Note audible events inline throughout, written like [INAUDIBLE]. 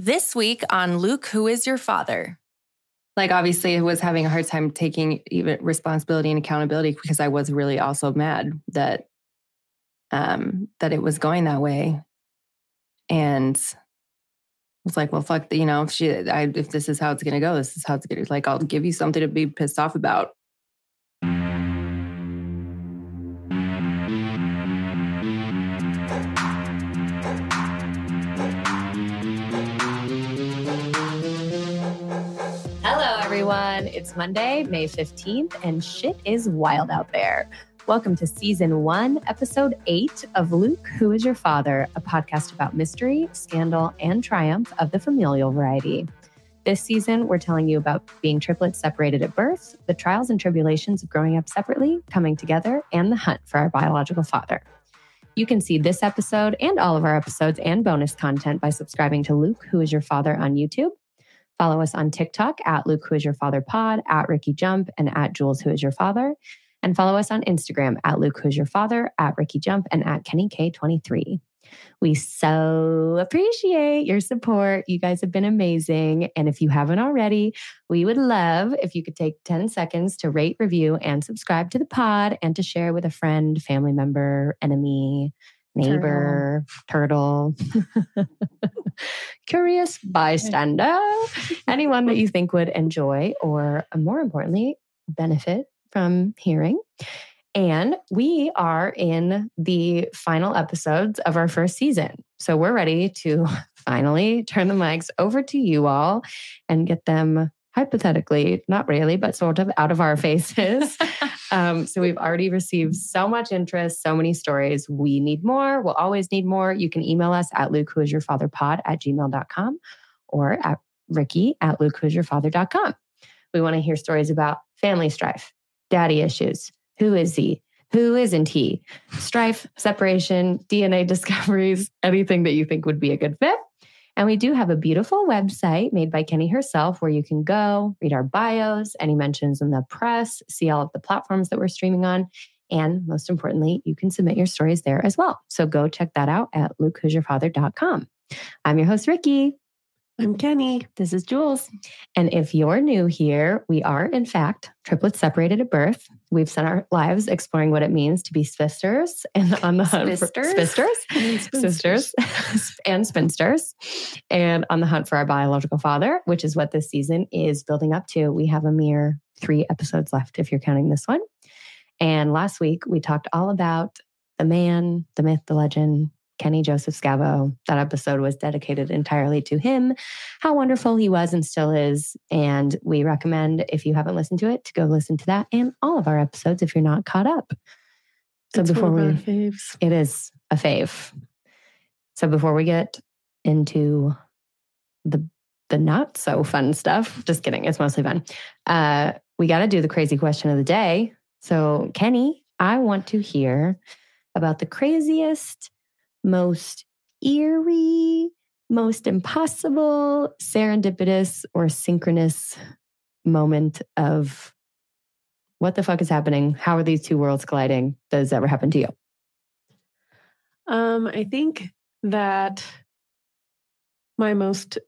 This week on Luke, Who is Your Father? Like, obviously, I was having a hard time taking even responsibility and accountability because I was really also mad that um that it was going that way. And was like, well, fuck, you know, if she, I, if this is how it's gonna go, this is how it's gonna. Like, I'll give you something to be pissed off about. It's Monday, May 15th, and shit is wild out there. Welcome to season one, episode eight of Luke, Who is Your Father? A podcast about mystery, scandal, and triumph of the familial variety. This season, we're telling you about being triplets separated at birth, the trials and tribulations of growing up separately, coming together, and the hunt for our biological father. You can see this episode and all of our episodes and bonus content by subscribing to Luke, Who is Your Father on YouTube. Follow us on TikTok at Luke, Who is Your Father Pod, at Rikki Jump, and at Jules, Who is Your Father. And follow us on Instagram at Luke, Who's Your Father, at Rikki Jump, and at Kenny K23. We so appreciate your support. You guys have been amazing. And if you haven't already, we would love if you could take 10 seconds to rate, review, and subscribe to the pod and to share with a friend, family member, enemy, neighbor, turtle, [LAUGHS] curious bystander, [LAUGHS] anyone that you think would enjoy or, more importantly, benefit from hearing. And we are in the final episodes of our first season. So we're ready to [LAUGHS] finally turn the mics over to you all and get them hypothetically, not really, but sort of out of our [LAUGHS] faces. um, so we've already received so much interest, so many stories. We need more. We'll always need more. You can email us at Luke, who is your father pod at gmail.com or at Rikki at Luke, who is your father.com. We want to hear stories about family strife, daddy issues. Who is he? Who isn't he? Strife, separation, DNA [LAUGHS] discoveries, anything that you think would be a good fit. And we do have a beautiful website made by Kenny herself where you can go, read our bios, any mentions in the press, see all of the platforms that we're streaming on. And most importantly, you can submit your stories there as well. So go check that out at lukewho'syourfather.com. I'm your host, Rikki. I'm Kenny. This is Jules. And if you're new here, we are, in fact, triplets separated at birth. We've spent our lives exploring what it means to be spinsters and on the hunt for spinsters, sisters, [LAUGHS] and spinsters, and on the hunt for our biological father, which is what this season is building up to. We have a mere three episodes left if you're counting this one. And last week, we talked all about the man, the myth, the legend, Kenny Joseph Scavo. That episode was dedicated entirely to him, how wonderful he was and still is. And we recommend, if you haven't listened to it, to go listen to that and all of our episodes if you're not caught up. So it's before we, faves. it is a fave. So before we get into the the not so fun stuff, just kidding, it's mostly fun. Uh, we got to do the crazy question of the day. So Kenny, I want to hear about the craziest most eerie, most impossible, serendipitous, or synchronous moment of what the fuck is happening? How are these two worlds colliding? Does that ever happen to you? Um, I think that my most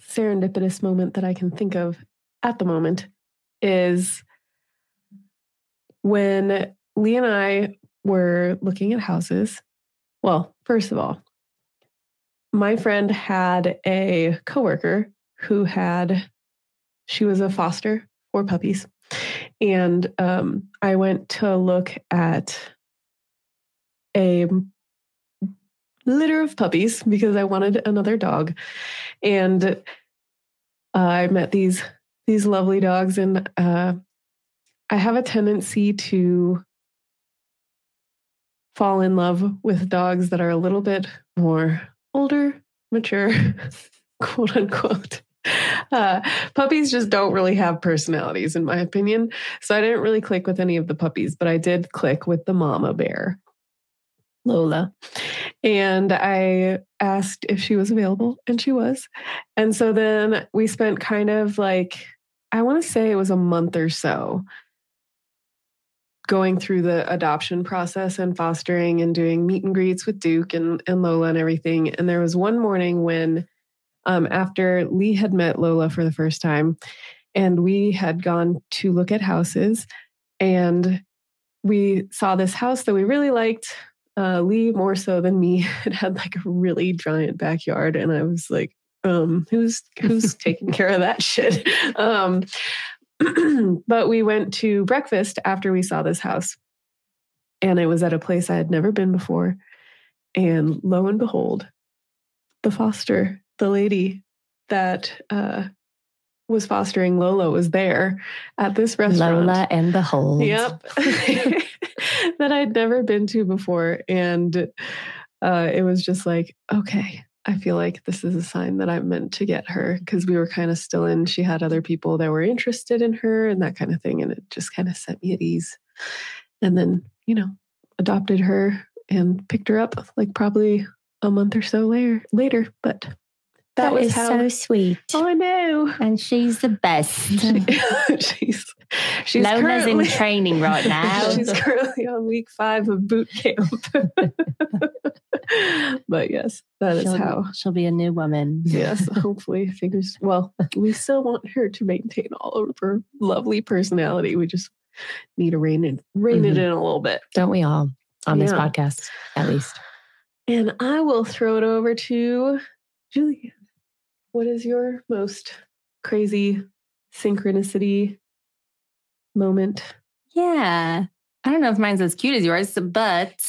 serendipitous moment that I can think of at the moment is when Lee and I were looking at houses well, first of all, my friend had a coworker who had, she was a foster for puppies. And um, I went to look at a litter of puppies because I wanted another dog. And uh, I met these these lovely dogs, and uh, I have a tendency to fall in love with dogs that are a little bit more older, mature, [LAUGHS] quote unquote. Uh, puppies just don't really have personalities, in my opinion. So I didn't really click with any of the puppies, but I did click with the mama bear, Lola. And I asked if she was available, and she was. And so then we spent kind of like, I want to say it was a month or so going through the adoption process and fostering and doing meet and greets with Duke and, and Lola and everything. And there was one morning when um, after Lee had met Lola for the first time, and we had gone to look at houses, and we saw this house that we really liked. Uh, Lee more so than me. [LAUGHS] It had like a really giant backyard, and I was like, um, "Who's who's [LAUGHS] taking care of that shit?" Um, [CLEARS THROAT] but we went to breakfast after we saw this house, and it was at a place I had never been before. And lo and behold, the foster, the lady that uh, was fostering Lola, was there at this restaurant. Lola and Behold. Yep. [LAUGHS] [LAUGHS] that I'd never been to before. And uh, it was just like, okay, I feel like this is a sign that I'm meant to get her because we were kind of still in. She had other people that were interested in her and that kind of thing. And it just kind of set me at ease. And then, you know, adopted her and picked her up like probably a month or so later. Later, but that, That was is how. so sweet. I know. And she's the best. [LAUGHS] [LAUGHS] she's she's Lola's in training right [LAUGHS] now. she's currently on week five of boot camp. but yes, that is she'll, how. she'll be a new woman. Yes, hopefully, fingers. Well, we still want her to maintain all of her lovely personality. We just need to rein it rein it Mhm. in a little bit. Don't we all on this podcast, at least? And I will throw it over to Julia. What is your most crazy synchronicity moment? Yeah. I don't know if mine's as cute as yours, but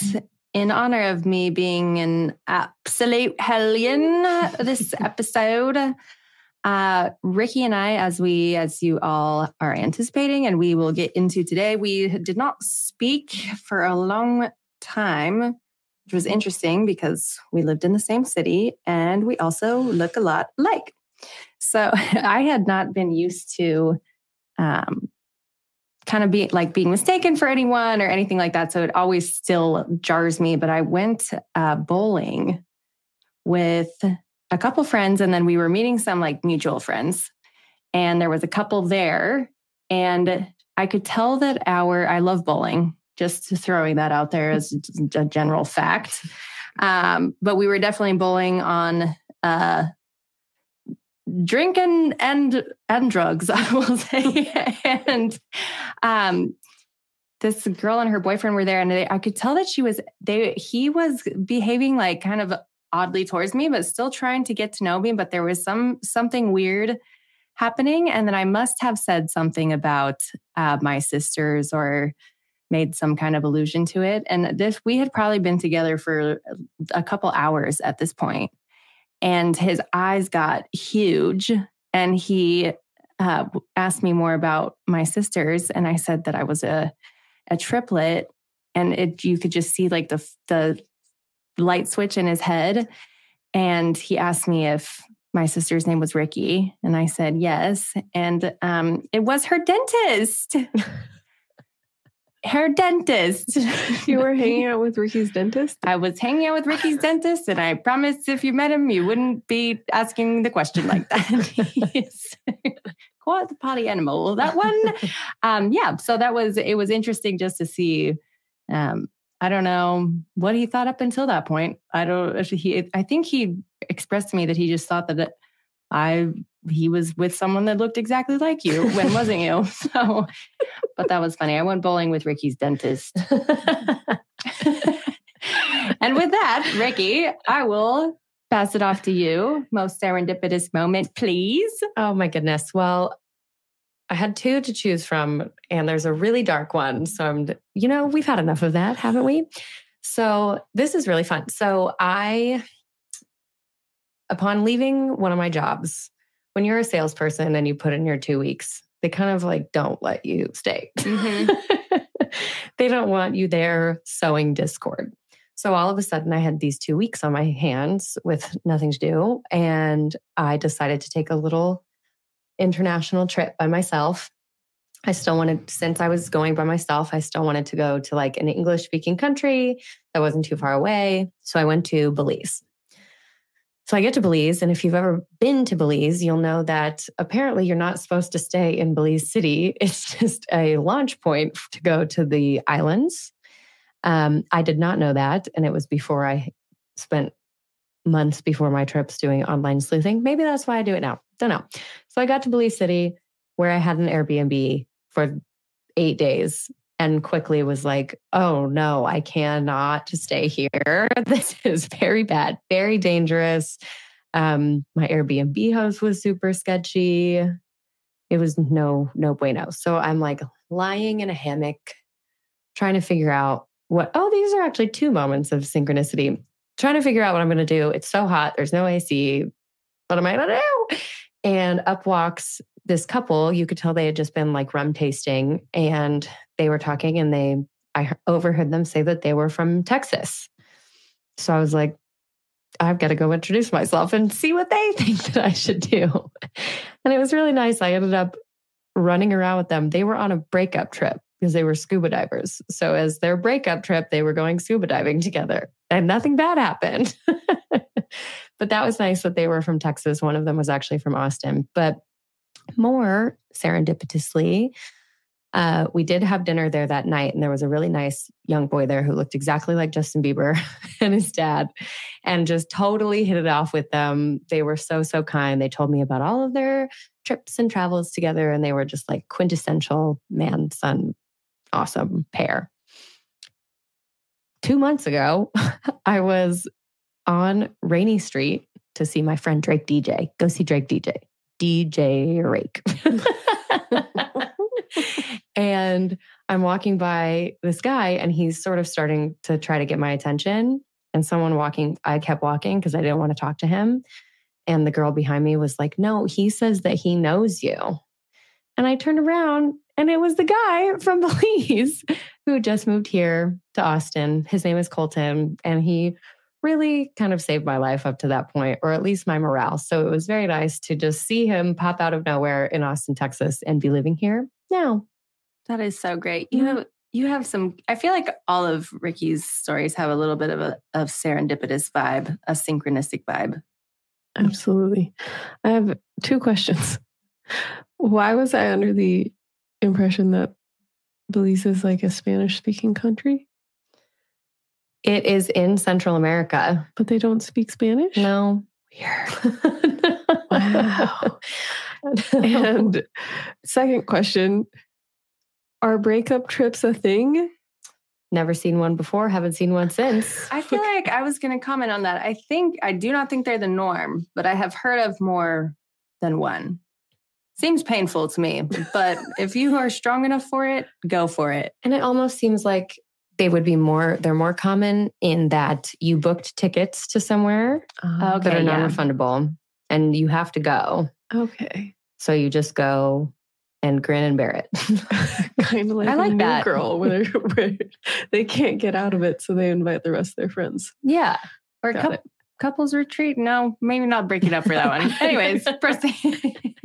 in honor of me being an absolute hellion this [LAUGHS] episode, uh, Rikki and I, as we, as you all are anticipating, and we will get into today, we did not speak for a long time, which was interesting because we lived in the same city and we also look a lot alike. So [LAUGHS] I had not been used to um, kind of be like being mistaken for anyone or anything like that. So it always still jars me. But I went uh, bowling with a couple friends, and then we were meeting some like mutual friends, and there was a couple there, and I could tell that our I love bowling. Just throwing that out there as a general fact. Um, but we were definitely bowling on uh, drinking and and drugs [LAUGHS] i will say and um this girl and her boyfriend were there and they, i could tell that she was they he was behaving like kind of oddly towards me but still trying to get to know me but there was some something weird happening and then i must have said something about uh, my sisters or made some kind of allusion to it. And this we had probably been together for a couple hours at this point and his eyes got huge and he uh, asked me more about my sisters and i said that i was a, a triplet and it you could just see like the the light switch in his head and he asked me if my sister's name was rikki and i said yes and um, it was her dentist [LAUGHS] her dentist [LAUGHS] You were hanging out with Rikki's dentist? I was hanging out with Rikki's dentist, and I promised if you met him, you wouldn't be asking the question like that. [LAUGHS] Quite the potty animal. That one, um, yeah. So that was it. Was interesting just to see. Um, I don't know what he thought up until that point. I don't. He, I think he expressed to me that he just thought that I he was with someone that looked exactly like you. When wasn't you? [LAUGHS] So, but that was funny. I went bowling with Rikki's dentist. and with that, Rikki, I will pass it off to you. Most serendipitous moment, please. Oh my goodness. Well, I had two to choose from, and there's a really dark one. So I'm, you know, we've had enough of that, haven't we? So this is really fun. So I, upon leaving one of my jobs, when you're a salesperson and you put in your two weeks, they kind of like don't let you stay. Mm-hmm. [LAUGHS] they don't want you there sowing discord. So all of a sudden, I had these two weeks on my hands with nothing to do. And I decided to take a little international trip by myself. I still wanted, since I was going by myself, I still wanted to go to like an English speaking country that wasn't too far away. So I went to Belize. So I get to Belize. And if you've ever been to Belize, you'll know that apparently you're not supposed to stay in Belize City. [LAUGHS] It's just a launch point to go to the islands. Um, I did not know that. And it was before I spent months before my trips doing online sleuthing. Maybe that's why I do it now. Don't know. So I got to Belize City where I had an Airbnb for eight days and quickly was like, oh no, I cannot stay here. [LAUGHS] This is very bad, very dangerous. Um, my Airbnb host was super sketchy. It was no, no bueno. So I'm like lying in a hammock, trying to figure out what, oh, these are actually two moments of synchronicity. Trying to figure out what I'm going to do. It's so hot. There's no AC. What am I going to do? And up walks this couple. You could tell they had just been like rum tasting and they were talking and they, I overheard them say that they were from Texas. So I was like, I've got to go introduce myself and see what they [LAUGHS] think that I should do. And it was really nice. I ended up running around with them. They were on a breakup trip because they were scuba divers. So as their breakup trip, they were going scuba diving together and nothing bad happened. [LAUGHS] but that was nice that they were from Texas. One of them was actually from Austin. But more serendipitously, uh, we did have dinner there that night, and there was a really nice young boy there who looked exactly like Justin Bieber [LAUGHS] and his dad, and just totally hit it off with them. They were so, so kind. They told me about all of their trips and travels together, and they were just like quintessential man son, awesome pair. Two months ago, [LAUGHS] I was on Rainey Street to see my friend Drake DJ. Go see Drake DJ. DJ Rake. [LAUGHS] and I'm walking by this guy and he's sort of starting to try to get my attention. And someone walking, I kept walking because I didn't want to talk to him. And the girl behind me was like, No, he says that he knows you. And I turned around and it was the guy from [LAUGHS] Belize who just moved here to Austin. His name is Colton. And he really kind of saved my life up to that point, or at least my morale. So it was very nice to just see him pop out of nowhere in Austin, Texas, and be living here now. That is so great. You mm-hmm. have you have some. I feel like all of Rikki's stories have a little bit of a of serendipitous vibe, a synchronistic vibe. Absolutely. I have two questions. [LAUGHS] Why was I under the impression that Belize is like a Spanish speaking country? It is in Central America. But they don't speak Spanish? No. Weird. [LAUGHS] wow. [LAUGHS] and second question Are breakup trips a thing? Never seen one before, haven't seen one since. [SIGHS] I feel like I was going to comment on that. I think, I do not think they're the norm, but I have heard of more than one. Seems painful to me, but [LAUGHS] if you are strong enough for it, go for it. And it almost seems like they would be more they're more common in that you booked tickets to somewhere okay, that are non-refundable and you have to go Okay. so you just go and grin and bear it [LAUGHS] kind of like, I a like new that. girl where, [LAUGHS] where they can't get out of it, so they invite the rest of their friends. yeah Or couples retreat. No, maybe not break it up for that one. [LAUGHS] Anyways, proceed.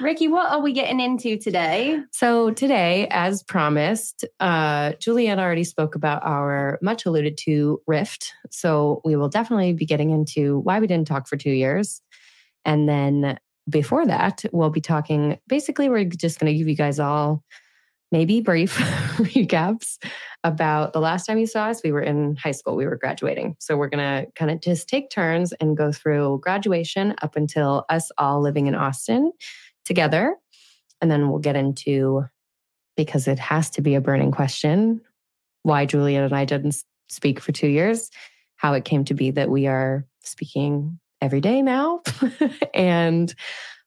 Rikki, what are we getting into today? so today as promised uh julianne already spoke about our much alluded to rift so we will definitely be getting into why we didn't talk for two years and then before that we'll be talking basically we're just going to give you guys all maybe brief [LAUGHS] recaps about the last time you saw us. We were in high school, we were graduating. So we're going to kind of just take turns and go through graduation up until us all living in Austin together. And then we'll get into, because it has to be a burning question, why Juliet and I didn't speak for two years, how it came to be that we are speaking every day now. [LAUGHS] and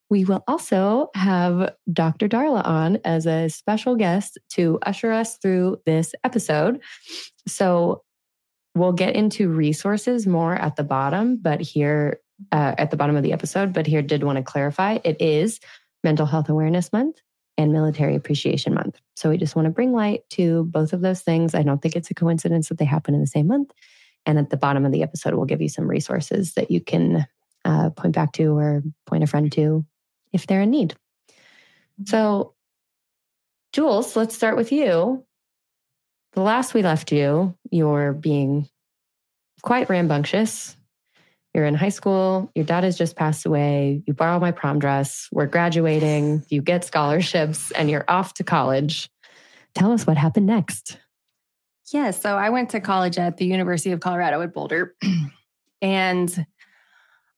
we will also have Dr. Darla on as a special guest to usher us through this episode. So we'll get into resources more at the bottom, but here uh, at the bottom of the episode, but here did want to clarify it is Mental Health Awareness Month and Military Appreciation Month. So we just want to bring light to both of those things. I don't think it's a coincidence that they happen in the same month. And at the bottom of the episode, we'll give you some resources that you can uh, point back to or point a friend to if they're in need. So, Jules, let's start with you. The last we left you, you're being quite rambunctious. You're in high school, your dad has just passed away, you borrow my prom dress, we're graduating, [LAUGHS] you get scholarships, and you're off to college. Tell us what happened next. Yeah, so I went to college at the University of Colorado at Boulder. [CLEARS THROAT] And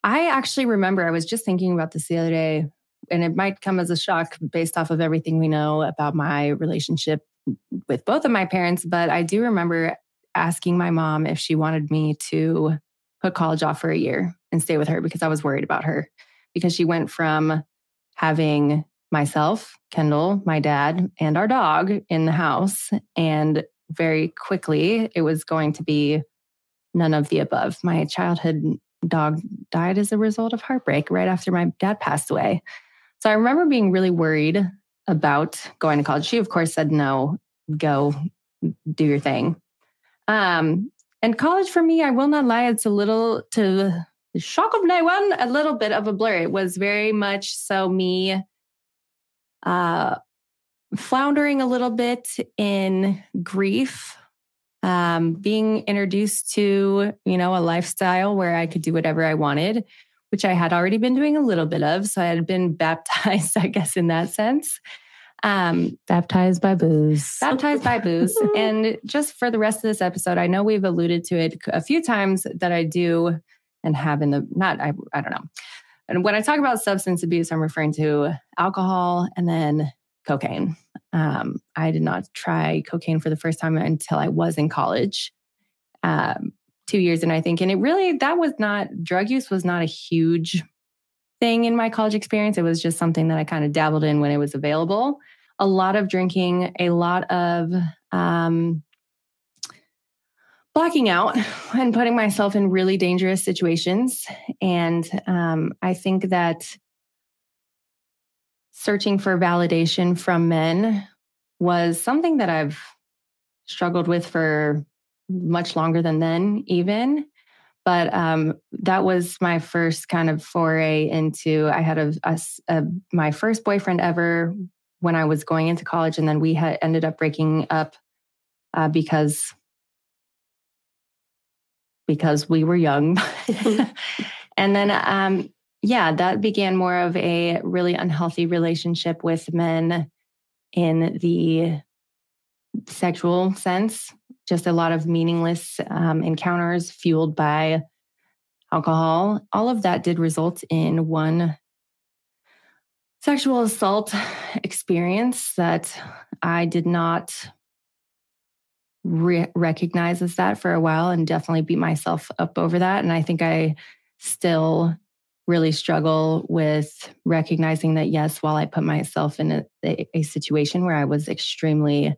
I actually remember I was just thinking about this the other day, and it might come as a shock based off of everything we know about my relationship with both of my parents. But I do remember asking my mom if she wanted me to put college off for a year and stay with her because I was worried about her because she went from having myself, Kendall, my dad, and our dog in the house. And very quickly, it was going to be none of the above. My childhood dog died as a result of heartbreak right after my dad passed away. So I remember being really worried about going to college. She, of course, said, no, go do your thing. Um, and college for me, I will not lie, it's a little to the shock of no one, a little bit of a blur. It was very much so me uh, floundering a little bit in grief, um, being introduced to, you know, a lifestyle where I could do whatever I wanted, which I had already been doing a little bit of. So I had been [LAUGHS] baptized, I guess, in that sense. Um, baptized by booze. Baptized by booze. [LAUGHS] and just for the rest of this episode, I know we've alluded to it a few times that I do and have in the, not, I, I don't know. And when I talk about substance abuse, I'm referring to alcohol and then cocaine. Um, I did not try cocaine for the first time until I was in college, um, two years in, I think. And it really, that was not, drug use was not a huge thing in my college experience. It was just something that I kind of dabbled in when it was available. A lot of drinking, a lot of um, blocking out [LAUGHS] and putting myself in really dangerous situations. And um, I think that searching for validation from men was something that I've struggled with for much longer than then, even. But um, that was my first kind of foray into. I had a, a, a, my first boyfriend ever when I was going into college, and then we had ended up breaking up uh, because because we were young. [LAUGHS] [LAUGHS] and then, um, yeah, that began more of a really unhealthy relationship with men in the sexual sense, just a lot of meaningless um, encounters fueled by alcohol. All of that did result in one sexual assault experience that I did not re- recognize as that for a while and definitely beat myself up over that. And I think I still really struggle with recognizing that, yes, while I put myself in a, a, a situation where I was extremely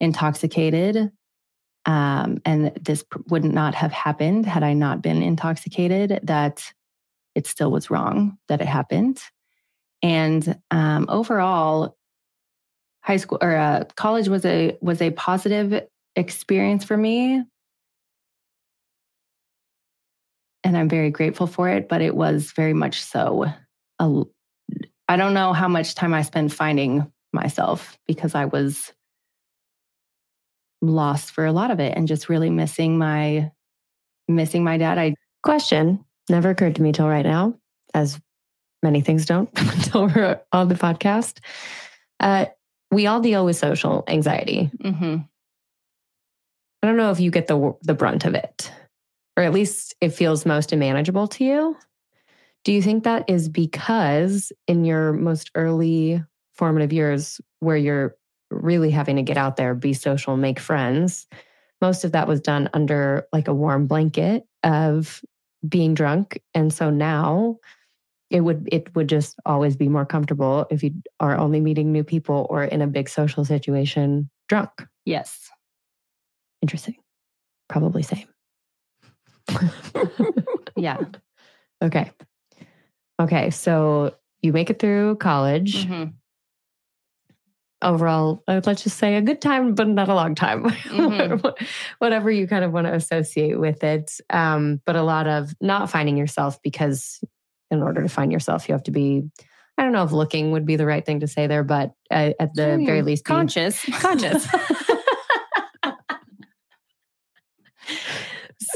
intoxicated, um, and this would not have happened had I not been intoxicated, that it still was wrong that it happened. And um, overall, high school or uh, college was a was a positive experience for me. And I'm very grateful for it, but it was very much so. A, I don't know how much time I spent finding myself because I was lost for a lot of it and just really missing my missing my dad. I question never occurred to me till right now, as many things don't [LAUGHS] until we're on the podcast. Uh, we all deal with social anxiety. Mm-hmm. I don't know if you get the the brunt of it, or at least it feels most unmanageable to you. Do you think that is because in your most early formative years, where you're really having to get out there, be social, make friends, most of that was done under like a warm blanket of being drunk, and so now it would it would just always be more comfortable if you are only meeting new people or in a big social situation drunk. Yes. Interesting. Probably same. [LAUGHS] yeah. Okay. Okay. So you make it through college. Mm-hmm. Overall, let's just say a good time, but not a long time. Mm-hmm. [LAUGHS] Whatever you kind of want to associate with it. Um, but a lot of not finding yourself because in order to find yourself, you have to be I don't know if looking would be the right thing to say there, but uh, at the very least, conscious. Conscious. [LAUGHS]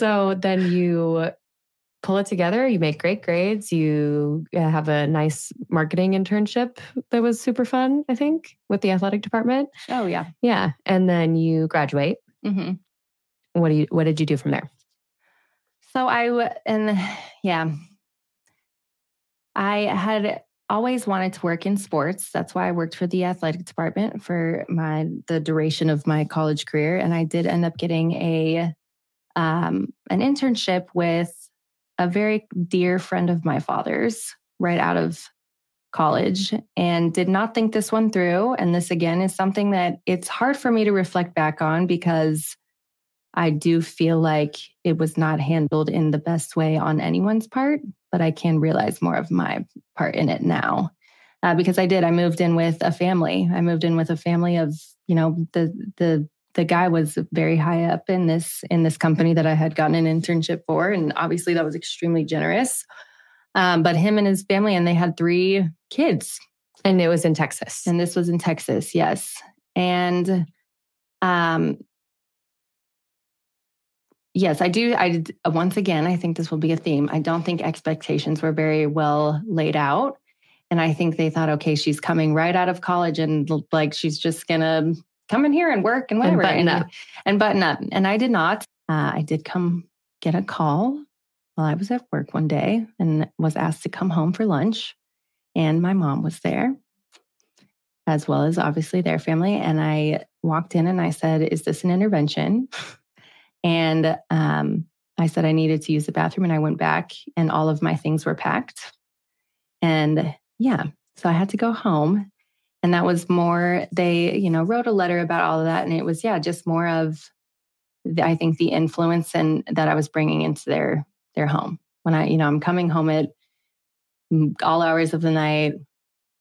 so then you pull it together, you make great grades, you uh, have a nice marketing internship that was super fun, I think, with the athletic department. Oh yeah. Yeah. And then you graduate. Mm-hmm. What do you what did you do from there? So I and yeah, I had always wanted to work in sports. That's why I worked for the athletic department for my the duration of my college career, and I did end up getting a um, an internship with a very dear friend of my father's right out of college and did not think this one through. And this again is something that it's hard for me to reflect back on because I do feel like it was not handled in the best way on anyone's part, but I can realize more of my part in it now. Uh, because I did, I moved in with a family. I moved in with a family of, you know, the the the guy was very high up in this in this company that I had gotten an internship for, and obviously that was extremely generous. Um, but him and his family, and they had three kids, and it was in Texas, and this was in Texas, yes. And um, yes, I do. I once again, I think this will be a theme. I don't think expectations were very well laid out. And I think they thought, okay, she's coming right out of college and like she's just gonna come in here and work and whatever and button and, up. and button up. And I did not. Uh, I did come get a call while I was at work one day and was asked to come home for lunch. And my mom was there, as well as obviously their family. And I walked in and I said, Is this an intervention? [LAUGHS] And um, I said I needed to use the bathroom. And I went back and all of my things were packed. And yeah, so I had to go home. And that was more, they, you know, wrote a letter about all of that. And it was, yeah, just more of, the, I think, the influence and that I was bringing into their their home. When I, you know, I'm coming home at all hours of the night,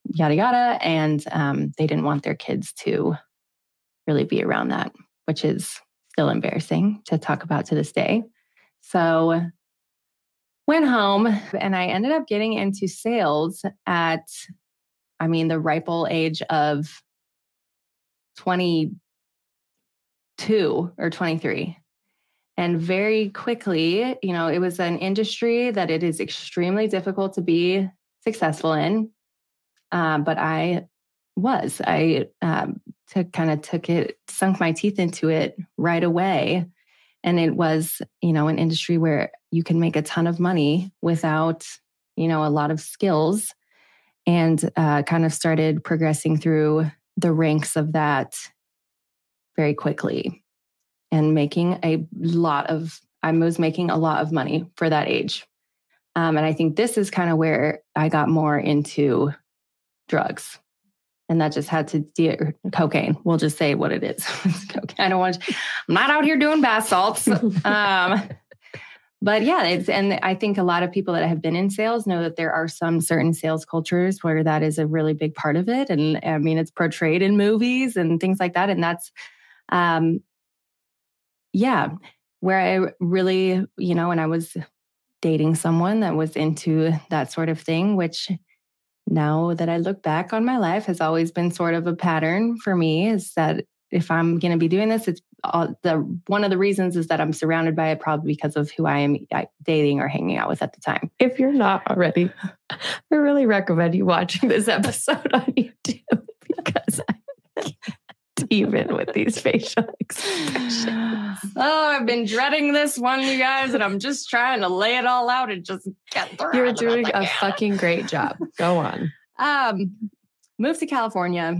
yada yada, and um, they didn't want their kids to really be around that, which is still embarrassing to talk about to this day. So went home and I ended up getting into sales at, I mean, the ripe old age of 22 or 23. And very quickly, you know, it was an industry that it is extremely difficult to be successful in. Um, but I was. I um, took kind of took it, sunk my teeth into it right away. And it was, you know, an industry where you can make a ton of money without, you know, a lot of skills and uh, kind of started progressing through the ranks of that very quickly and making a lot of, I was making a lot of money for that age. Um, and I think this is kind of where I got more into drugs and that just had to do cocaine. We'll just say what it is. [LAUGHS] I don't want. To, I'm not out here doing bath salts. [LAUGHS] um, but yeah, it's and I think a lot of people that have been in sales know that there are some certain sales cultures where that is a really big part of it, and I mean it's portrayed in movies and things like that, and that's, um, yeah, where I really, you know, when I was dating someone that was into that sort of thing, which now that I look back on my life has always been sort of a pattern for me is that if I'm going to be doing this, it's all, the one of the reasons is that I'm surrounded by it probably because of who I am dating or hanging out with at the time. If you're not already, I really recommend you watching [LAUGHS] this episode on YouTube [LAUGHS] because I can't even with these facial [LAUGHS] expressions. [SIGHS] Oh, I've been dreading this one, you guys, and I'm just trying to lay it all out and just get through. You're doing a fucking great job. Go on. Um, moved to California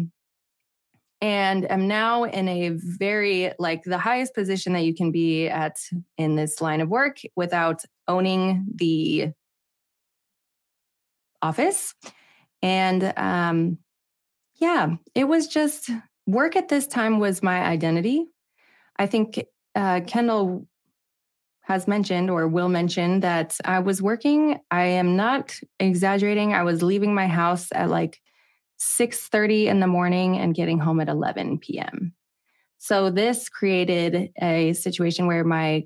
and am now in a very like the highest position that you can be at in this line of work without owning the office. And um yeah, it was just work at this time was my identity. I think uh, Kendall has mentioned or will mention that I was working. I am not exaggerating. I was leaving my house at like 6:30 in the morning and getting home at 11 p.m. So this created a situation where my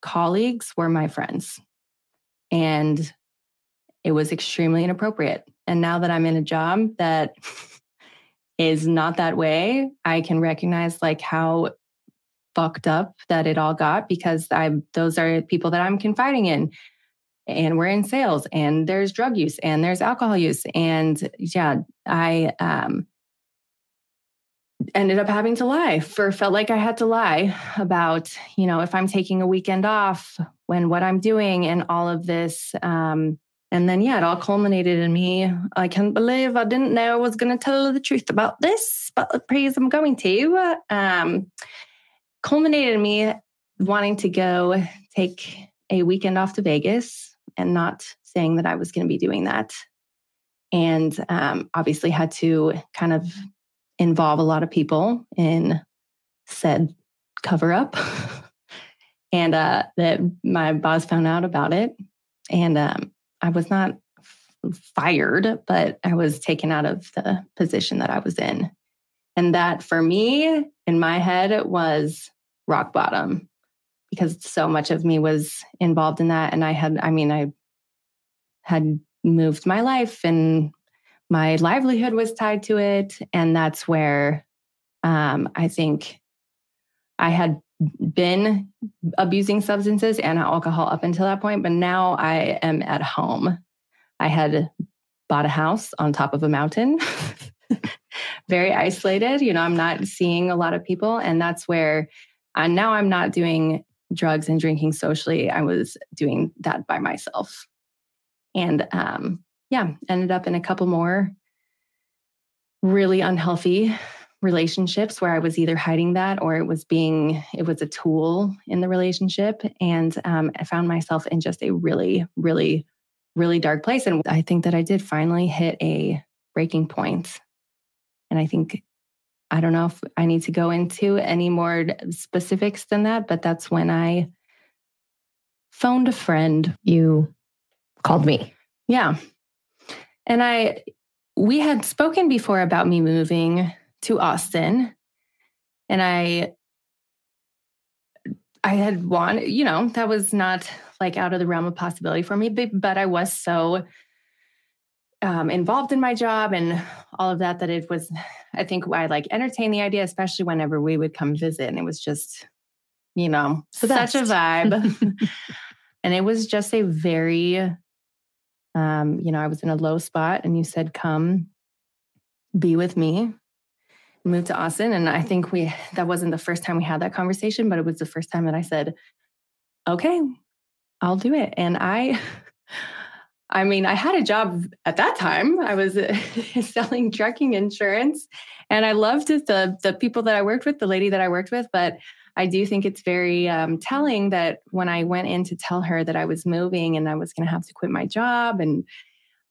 colleagues were my friends. And it was extremely inappropriate. And now that I'm in a job that [LAUGHS] is not that way, I can recognize like how fucked up that it all got because I those are people that I'm confiding in. And we're in sales and there's drug use and there's alcohol use. And yeah, I um ended up having to lie for felt like I had to lie about, you know, if I'm taking a weekend off, when what I'm doing and all of this. Um, and then, yeah, it all culminated in me. I can't believe I didn't know I was going to tell the truth about this, but praise I'm going to. Um, culminated in me wanting to go take a weekend off to Vegas and not saying that I was going to be doing that. And um, obviously had to kind of involve a lot of people in said cover up. [LAUGHS] and uh, that my boss found out about it. And um, I was not fired, but I was taken out of the position that I was in. And that for me, in my head, was rock bottom because so much of me was involved in that. And I had, I mean, I had moved my life and my livelihood was tied to it. And that's where um, I think I had been abusing substances and alcohol up until that point, but now I am at home. I had bought a house on top of a mountain, [LAUGHS] very isolated. You know, I'm not seeing a lot of people. And that's where and now I'm not doing drugs and drinking socially. I was doing that by myself. And um, yeah, ended up in a couple more really unhealthy relationships where I was either hiding that or it was being, it was a tool in the relationship. And um, I found myself in just a really, really, really dark place. And I think that I did finally hit a breaking point. And I think, I don't know if I need to go into any more specifics than that, but that's when I phoned a friend. You called me. Yeah. And I, we had spoken before about me moving to Austin. And I I had wanted, you know, that was not like out of the realm of possibility for me, but, but I was so um, involved in my job and all of that that it was, I think I like entertained the idea, especially whenever we would come visit. And it was just, you know, such a vibe. [LAUGHS] [LAUGHS] and it was just a very, um, you know, I was in a low spot and you said, come be with me moved to Austin. And I think we, that wasn't the first time we had that conversation, but it was the first time that I said, okay, I'll do it. And I, I mean, I had a job at that time. I was [LAUGHS] selling trucking insurance and I loved the, the people that I worked with, the lady that I worked with, but I do think it's very um, telling that when I went in to tell her that I was moving and I was going to have to quit my job and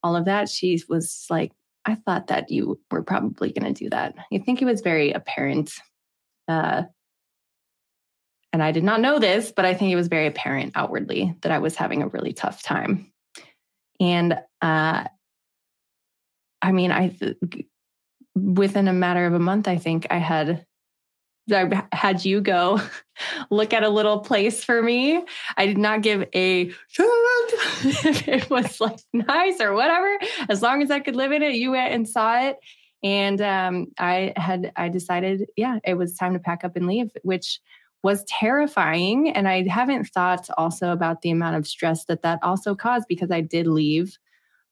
all of that, she was like, I thought that you were probably going to do that. I think it was very apparent. Uh, and I did not know this, but I think it was very apparent outwardly that I was having a really tough time. And uh, I mean, I within a matter of a month, I think I had I had you go [LAUGHS] look at a little place for me. I did not give a [LAUGHS] if it was like nice or whatever. As long as I could live in it, you went and saw it. And um, I had I decided, yeah, it was time to pack up and leave, which was terrifying. And I haven't thought also about the amount of stress that that also caused because I did leave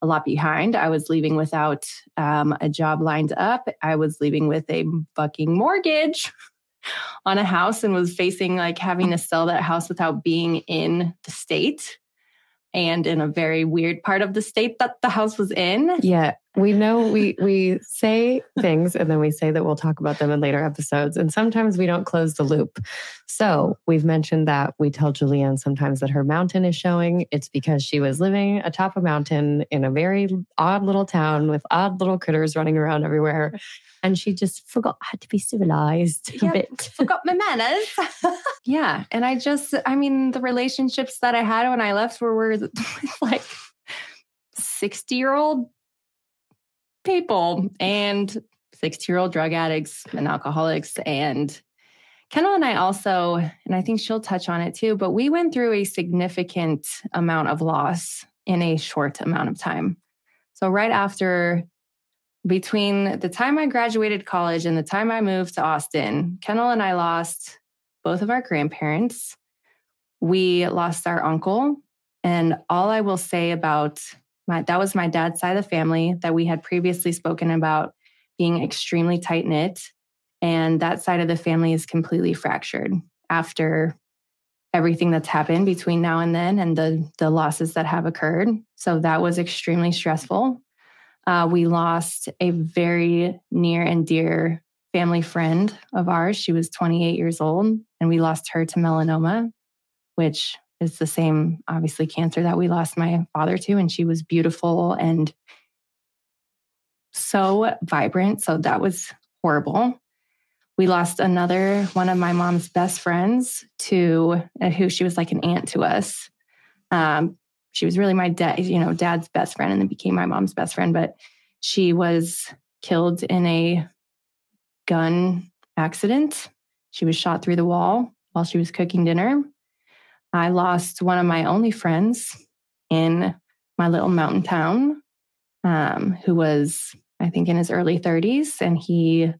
a lot behind. I was leaving without um, a job lined up. I was leaving with a fucking mortgage [LAUGHS] on a house and was facing like having to sell that house without being in the state and in a very weird part of the state that the house was in. Yeah, we know we we say things and then we say that we'll talk about them in later episodes and sometimes we don't close the loop. So, we've mentioned that we tell Julianne sometimes that her mountain is showing. It's because she was living atop a mountain in a very odd little town with odd little critters running around everywhere and she just forgot how to be civilized a bit. Forgot my manners. [LAUGHS] yeah. And I just, I mean, the relationships that I had when I left were, were [LAUGHS] like 60 year old people and 60 year old drug addicts and alcoholics. And Kendall and I also, and I think she'll touch on it too, but we went through a significant amount of loss in a short amount of time. So, right after between the time I graduated college and the time I moved to Austin, Kendall and I lost both of our grandparents. We lost our uncle. And all I will say about my, that was my dad's side of the family that we had previously spoken about being extremely tight knit. And that side of the family is completely fractured after everything that's happened between now and then and the the losses that have occurred. So that was extremely stressful. Uh, we lost a very near and dear family friend of ours. She was 28 years old, and we lost her to melanoma, which is the same, obviously, cancer that we lost my father to. And she was beautiful and so vibrant. So that was horrible. We lost another one of my mom's best friends to uh, who she was like an aunt to us. Um, she was really my dad, you know, dad's best friend, and then became my mom's best friend. But she was killed in a gun accident. She was shot through the wall while she was cooking dinner. I lost one of my only friends in my little mountain town, um, who was, I think, in his early 30s. And he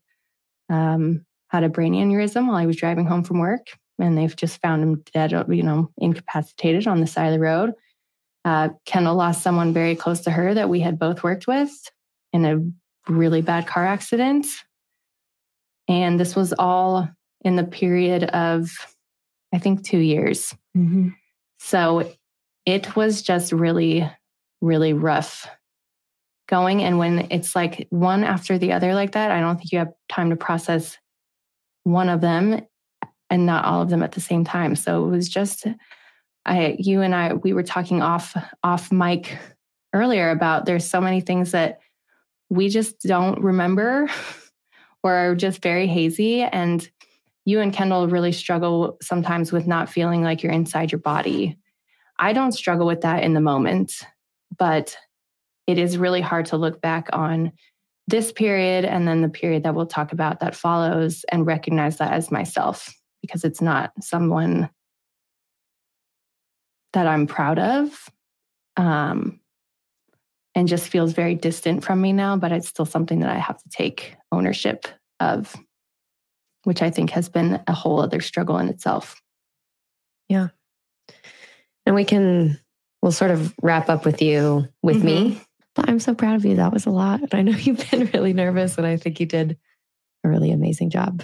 um, had a brain aneurysm while he was driving home from work. And they've just found him dead, you know, incapacitated on the side of the road. Uh, Kendall lost someone very close to her that we had both worked with in a really bad car accident. And this was all in the period of, I think, two years. Mm-hmm. So it was just really, really rough going. And when it's like one after the other like that, I don't think you have time to process one of them and not all of them at the same time. So it was just I you and I we were talking off off mic earlier about there's so many things that we just don't remember [LAUGHS] or are just very hazy and you and Kendall really struggle sometimes with not feeling like you're inside your body. I don't struggle with that in the moment, but it is really hard to look back on this period and then the period that we'll talk about that follows and recognize that as myself because it's not someone that I'm proud of um, and just feels very distant from me now, but it's still something that I have to take ownership of, which I think has been a whole other struggle in itself. Yeah. And we can, we'll sort of wrap up with you, with mm-hmm. me but I'm so proud of you. That was a lot. And I know [LAUGHS] you've been really nervous, and I think you did a really amazing job.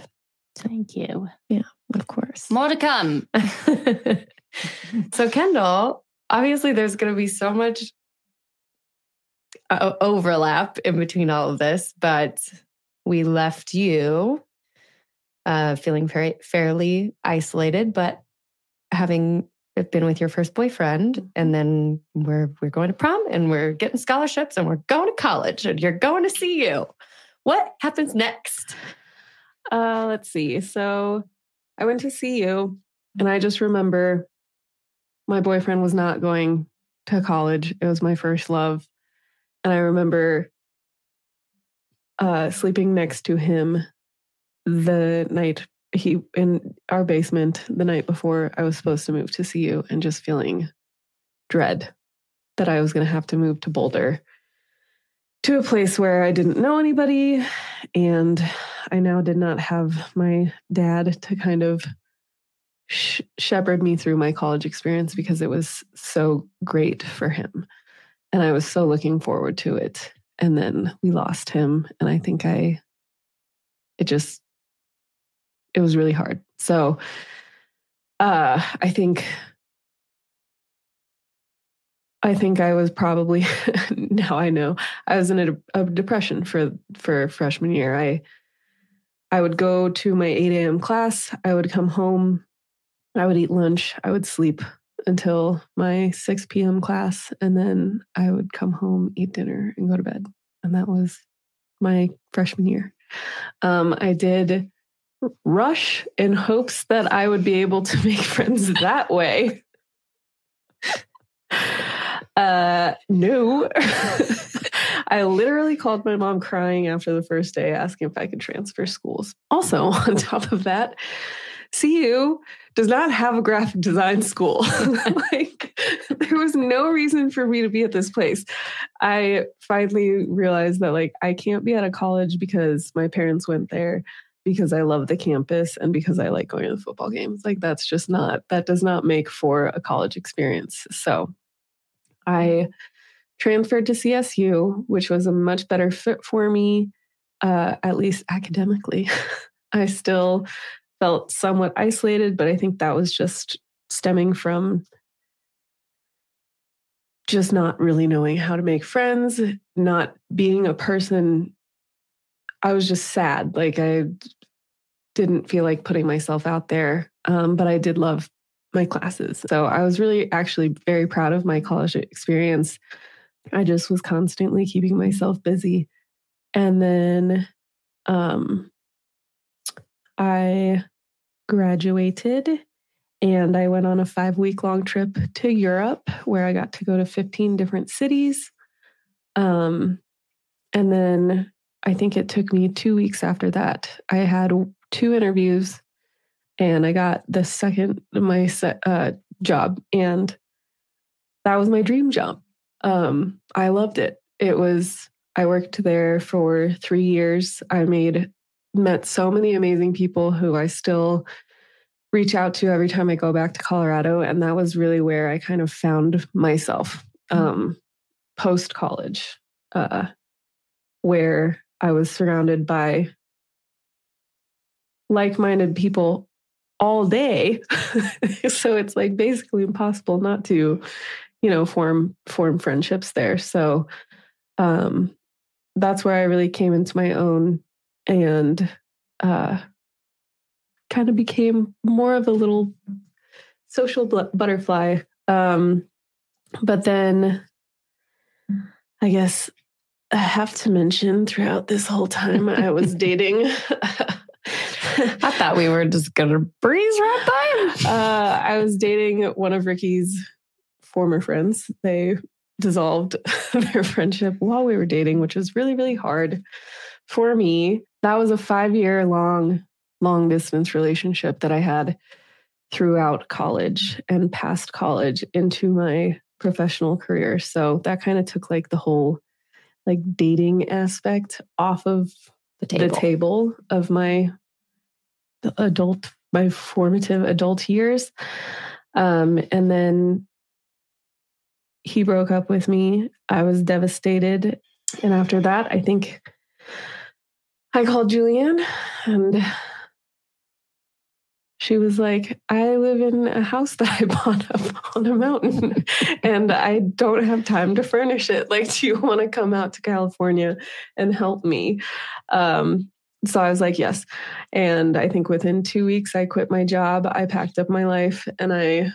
Thank you. Yeah, of course. More to come. [LAUGHS] so, Kendall, obviously, there's going to be so much uh, overlap in between all of this, but we left you uh, feeling very fairly isolated, but having been with your first boyfriend mm-hmm. and then we're we're going to prom and we're getting scholarships and we're going to college and you're going to CU. What happens next? Uh let's see. So I went to CU, and I just remember my boyfriend was not going to college. It was my first love. And I remember uh sleeping next to him the night he in our basement the night before I was supposed to move to CU and just feeling dread that I was going to have to move to Boulder to a place where I didn't know anybody and I now did not have my dad to kind of sh- shepherd me through my college experience because it was so great for him. And I was so looking forward to it. And then we lost him and I think I it just it was really hard. So uh, I think I think I was probably [LAUGHS] now I know I was in a, a, depression for for freshman year. I I would go to my 8 a.m. class. I would come home. I would eat lunch. I would sleep until my 6 p.m. class, and then I would come home, eat dinner, and go to bed. And that was my freshman year. Um, I did rush in hopes that I would be able to make [LAUGHS] friends that way. Uh, no. [LAUGHS] I literally called my mom crying after the first day, asking if I could transfer schools. Also, [LAUGHS] on top of that, CU does not have a graphic design school. like, there was no reason for me to be at this place. I finally realized that, like, I can't be at a college because my parents went there because I love the campus and because I like going to the football games. Like that's just not that does not make for a college experience. So I transferred to CSU, which was a much better fit for me, uh, at least academically. [LAUGHS] I still felt somewhat isolated, but I think that was just stemming from just not really knowing how to make friends, not being a person. I was just sad. Like I didn't feel like putting myself out there. Um, but I did love my classes. So I was really actually very proud of my college experience. I just was constantly keeping myself busy. And then um, I graduated and I went on a five week long trip to Europe where I got to go to 15 different cities. Um, and then I think it took me two weeks after that. I had two interviews and I got the second, my uh, job. And that was my dream job. Um, I loved it. It was, I worked there for three years. I made, met so many amazing people who I still reach out to every time I go back to Colorado. And that was really where I kind of found myself mm. um, post college, uh, where I was surrounded by like minded people all day. [LAUGHS] so it's like basically impossible not to, you know, form form friendships there. So um that's where I really came into my own and uh kind of became more of a little social butterfly. Um, but then I guess I have to mention throughout this whole time I was [LAUGHS] dating. I thought we were just gonna breeze right by. Uh, I was dating one of Rikki's former friends. They dissolved [LAUGHS] their friendship while we were dating, which was really, really hard for me. That was a five year long long distance relationship that I had throughout college and past college into my professional career. So that kind of took like the whole like dating aspect off of the table, the table of my adult my formative adult years. Um, and then he broke up with me. I was devastated. And after that, I think I called Julianne and she was like, I live in a house that I [LAUGHS] bought up on a mountain and I don't have time to furnish it. Like, do you want to come out to California and help me? Um, so I was like, yes. And I think within two weeks, I quit my job. I packed up my life and I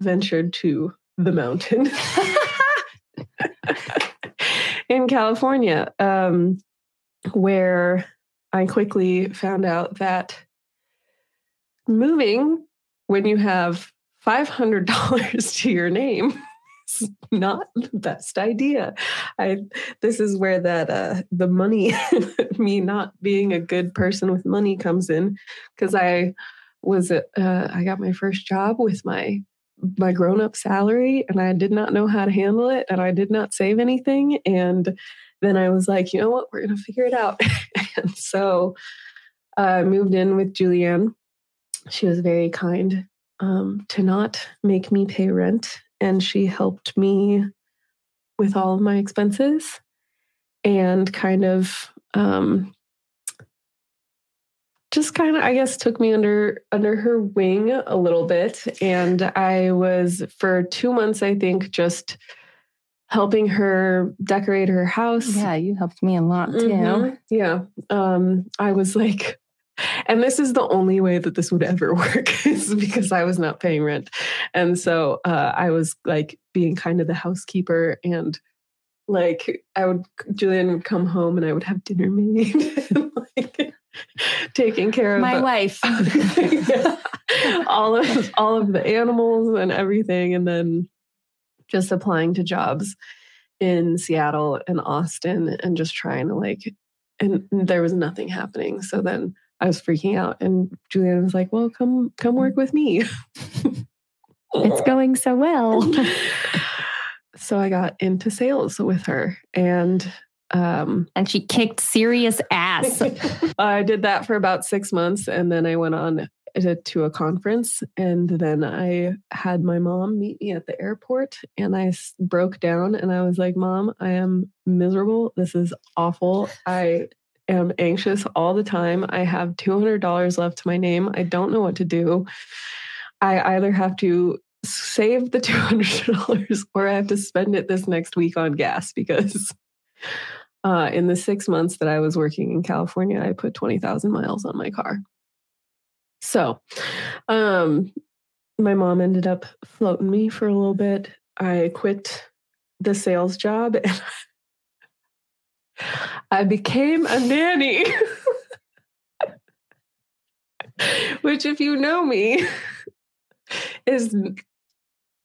ventured to the mountain [LAUGHS] in California, um, where I quickly found out that moving when you have $500 to your name [LAUGHS] is not the best idea. I this is where that uh the money [LAUGHS] me not being a good person with money comes in because I was uh, I got my first job with my my grown up salary and I did not know how to handle it and I did not save anything and then I was like, you know what, we're going to figure it out. [LAUGHS] and so I moved in with Julianne she was very kind um, to not make me pay rent, and she helped me with all of my expenses and kind of um, just kind of i guess took me under under her wing a little bit and i was for two months i think just helping her decorate her house yeah you helped me a lot too mm-hmm. yeah um i was like and this is the only way that this would ever [LAUGHS] work is because I was not paying rent. And so uh, I was like being kind of the housekeeper and like I would Julianne would come home and I would have dinner made and [LAUGHS] like taking care of my the, wife. [LAUGHS] yeah, all of all of the animals and everything and then just applying to jobs in Seattle and Austin and just trying to like and there was nothing happening. So then I was freaking out. And Julianne was like, well, come, come work with me. [LAUGHS] it's going so well. [LAUGHS] so I got into sales with her and um and she kicked serious ass. [LAUGHS] I did that for about 6 months and then I went on to, to a conference and then I had my mom meet me at the airport and I broke down and I was like, "Mom, I am miserable. This is awful. I am anxious all the time. I have $200 left to my name. I don't know what to do. I either have to save the [LAUGHS] $200 or I have to spend it this next week on gas because uh, in the six months that I was working in California, I put 20,000 miles on my car. So, um, my mom ended up floating me for a little bit. I quit the sales job [LAUGHS] and I became a nanny. Which, if you know me, is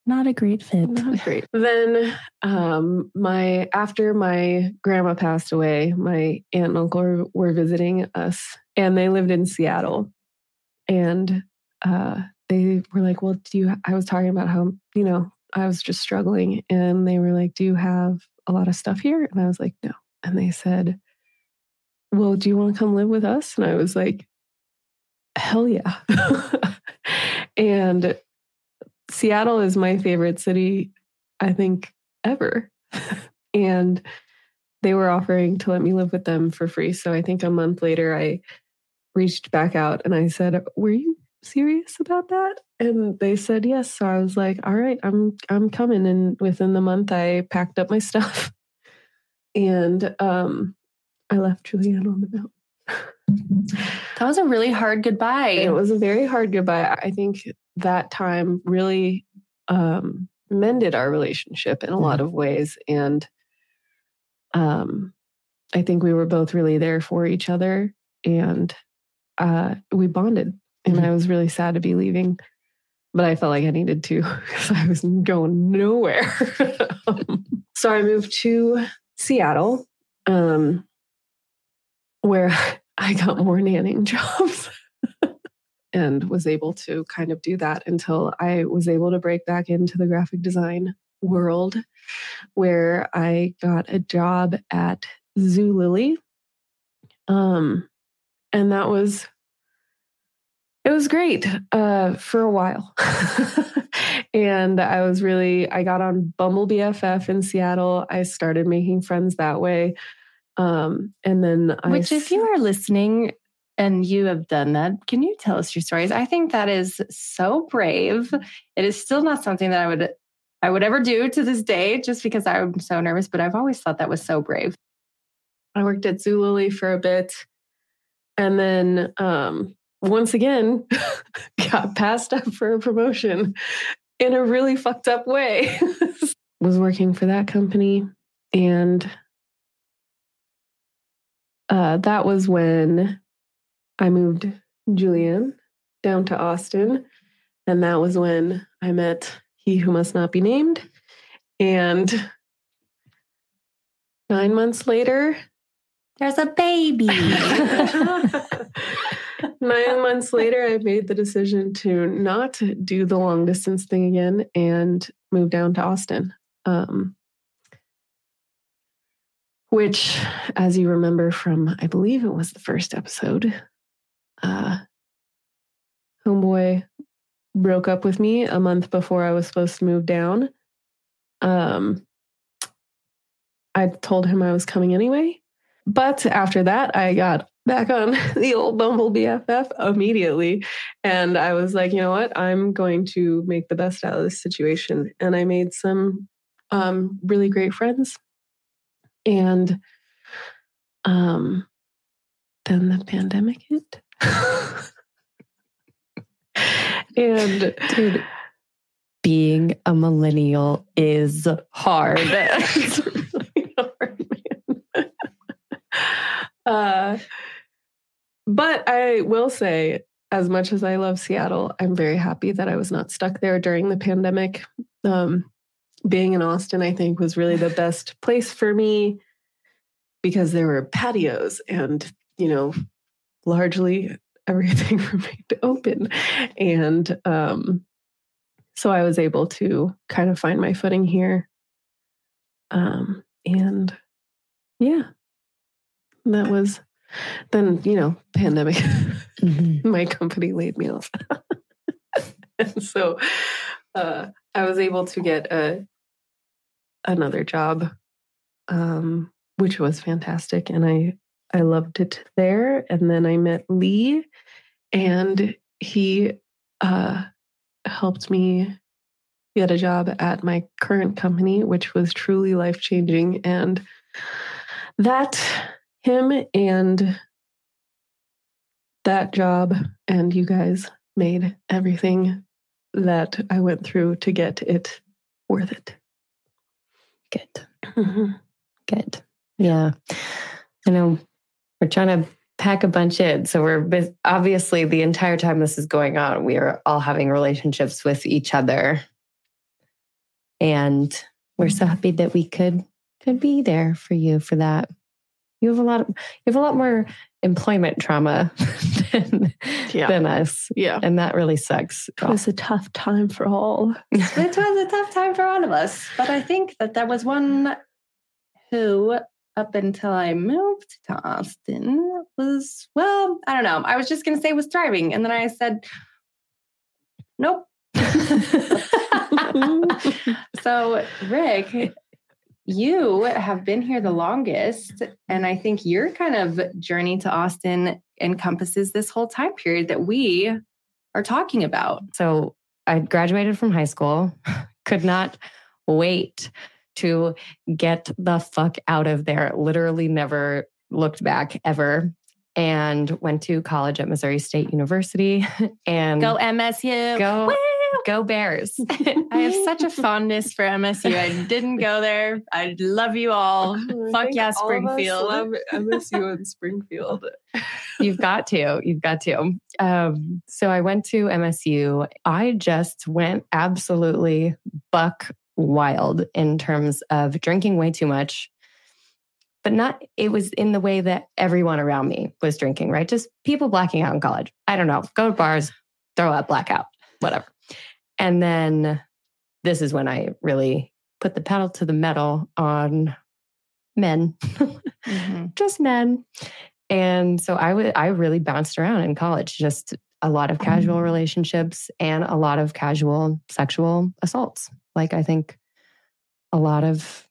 not a great fit. Not great. Then, um, my after my grandma passed away, my aunt and uncle were, visiting us, and they lived in Seattle, and uh, they were like, "Well, do you?" I was talking about how you know I was just struggling, and they were like, "Do you have a lot of stuff here?" And I was like, "No." And they said, "Well, do you want to come live with us?" And I was like, "Hell yeah!" [LAUGHS] and Seattle is my favorite city, I think, ever. [LAUGHS] and they were offering to let me live with them for free. So I think a month later, I reached back out and I said, Were you serious about that? And they said yes. So I was like, All right, I'm I'm coming. And within the month I packed up my stuff and um I left Julianne on the mountain. that was a really hard goodbye. It was a very hard goodbye. I think that time really um, mended our relationship in a lot of ways. And um, I think we were both really there for each other and uh, we bonded. And mm-hmm. I was really sad to be leaving, but I felt like I needed to [LAUGHS] because I was going nowhere. um, [LAUGHS] so I moved to Seattle, um, where [LAUGHS] I got more nannying [LAUGHS] jobs and was able to kind of do that until I was able to break back into the graphic design world where I got a job at Zulily. Um, and that was it was great uh, for a while. [LAUGHS] and I was really I got on Bumble BFF in Seattle. I started making friends that way. Um, and then Which if you are listening and you have done that. Can you tell us your stories? I think that is so brave. It is still not something that I would I would ever do to this day just because I'm so nervous, but I've always thought that was so brave. I worked at Zulily for a bit and then um, once again [LAUGHS] got passed up for a promotion in a really fucked up way. [LAUGHS] was working for that company and uh, that was when I moved Julianne down to Austin. And that was when I met He Who Must Not Be Named. And nine months later, there's a baby. [LAUGHS] nine months later, I made the decision to not do the long distance thing again and move down to Austin. Um, which, as you remember from, I believe it was the first episode, uh, homeboy broke up with me a month before I was supposed to move down. Um, I told him I was coming anyway. But after that, I got back on [LAUGHS] the old Bumble BFF immediately. And I was like, you know what? I'm going to make the best out of this situation. And I made some um, really great friends. And um, then the pandemic hit. [LAUGHS] and dude, being a millennial is hard. [LAUGHS] it's really hard, man. Uh, but I will say, as much as I love Seattle, I'm very happy that I was not stuck there during the pandemic. Um, being in Austin, I think, was really the best place for me because there were patios and, you know, largely [LAUGHS] everything [LAUGHS] remained open. And um, so I was able to kind of find my footing here. Um, and yeah, that was then, you know, pandemic. Mm-hmm. [LAUGHS] my company laid me off. and [LAUGHS] so uh, I was able to get a another job, um, which was fantastic. And I I loved it there. And then I met Lee, and he uh, helped me get a job at my current company, which was truly life changing. And that, him and that job, and you guys made everything that I went through to get it worth it. Good. Mm-hmm. Good. Yeah. I know we're trying to pack a bunch in. So we're obviously the entire time this is going on, we are all having relationships with each other. And we're so happy that we could could be there for you for that. You have a lot of you have a lot more employment trauma [LAUGHS] than, yeah. than us. Yeah. And that really sucks. It was a tough time for all. [LAUGHS] it was a tough time for all of us. But I think that there was one who up until I moved to Austin was, well, I don't know. I was just going to say was thriving. And then I said, nope. [LAUGHS] so, Rick, you have been here the longest. And I think your kind of journey to Austin encompasses this whole time period that we are talking about. So, I graduated from high school, [LAUGHS] could not wait to get the fuck out of there. Literally never looked back ever and went to college at Missouri State University [LAUGHS] and go MSU. Go Woo! [LAUGHS] go Bears. [LAUGHS] I have such a fondness for MSU. I didn't go there. I love you all. [LAUGHS] Fuck yeah, Springfield. I love MSU and Springfield. You've got to. You've got to. Um, so I went to MSU. I just went absolutely buck wild in terms of drinking way too much. But not, it was in the way that everyone around me was drinking, right? Just people blacking out in college. I don't know, go to bars, throw up, blackout, whatever. And then this is when I really put the pedal to the metal on men, mm-hmm. [LAUGHS] just men. And so I would I really bounced around in college, just a lot of casual mm-hmm. relationships and a lot of casual sexual assaults. Like I think a lot of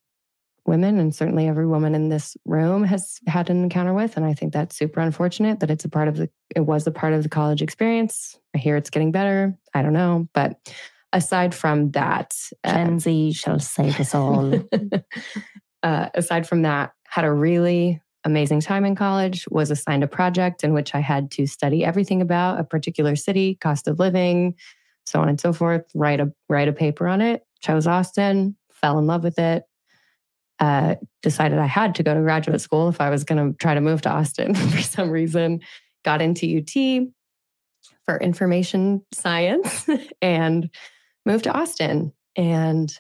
women and certainly every woman in this room has had an encounter with and i think that's super unfortunate that it's a part of the it was a part of the college experience. I hear it's getting better. I don't know but aside from that gen uh, z shall save us all. [LAUGHS] uh, aside from that had a really amazing time in college was assigned a project in which i had to study everything about a particular city cost of living so on and so forth write a write a paper on it chose austin fell in love with it uh, decided I had to go to graduate school if I was going to try to move to Austin [LAUGHS] for some reason. Got into UT for information science [LAUGHS] and moved to Austin. And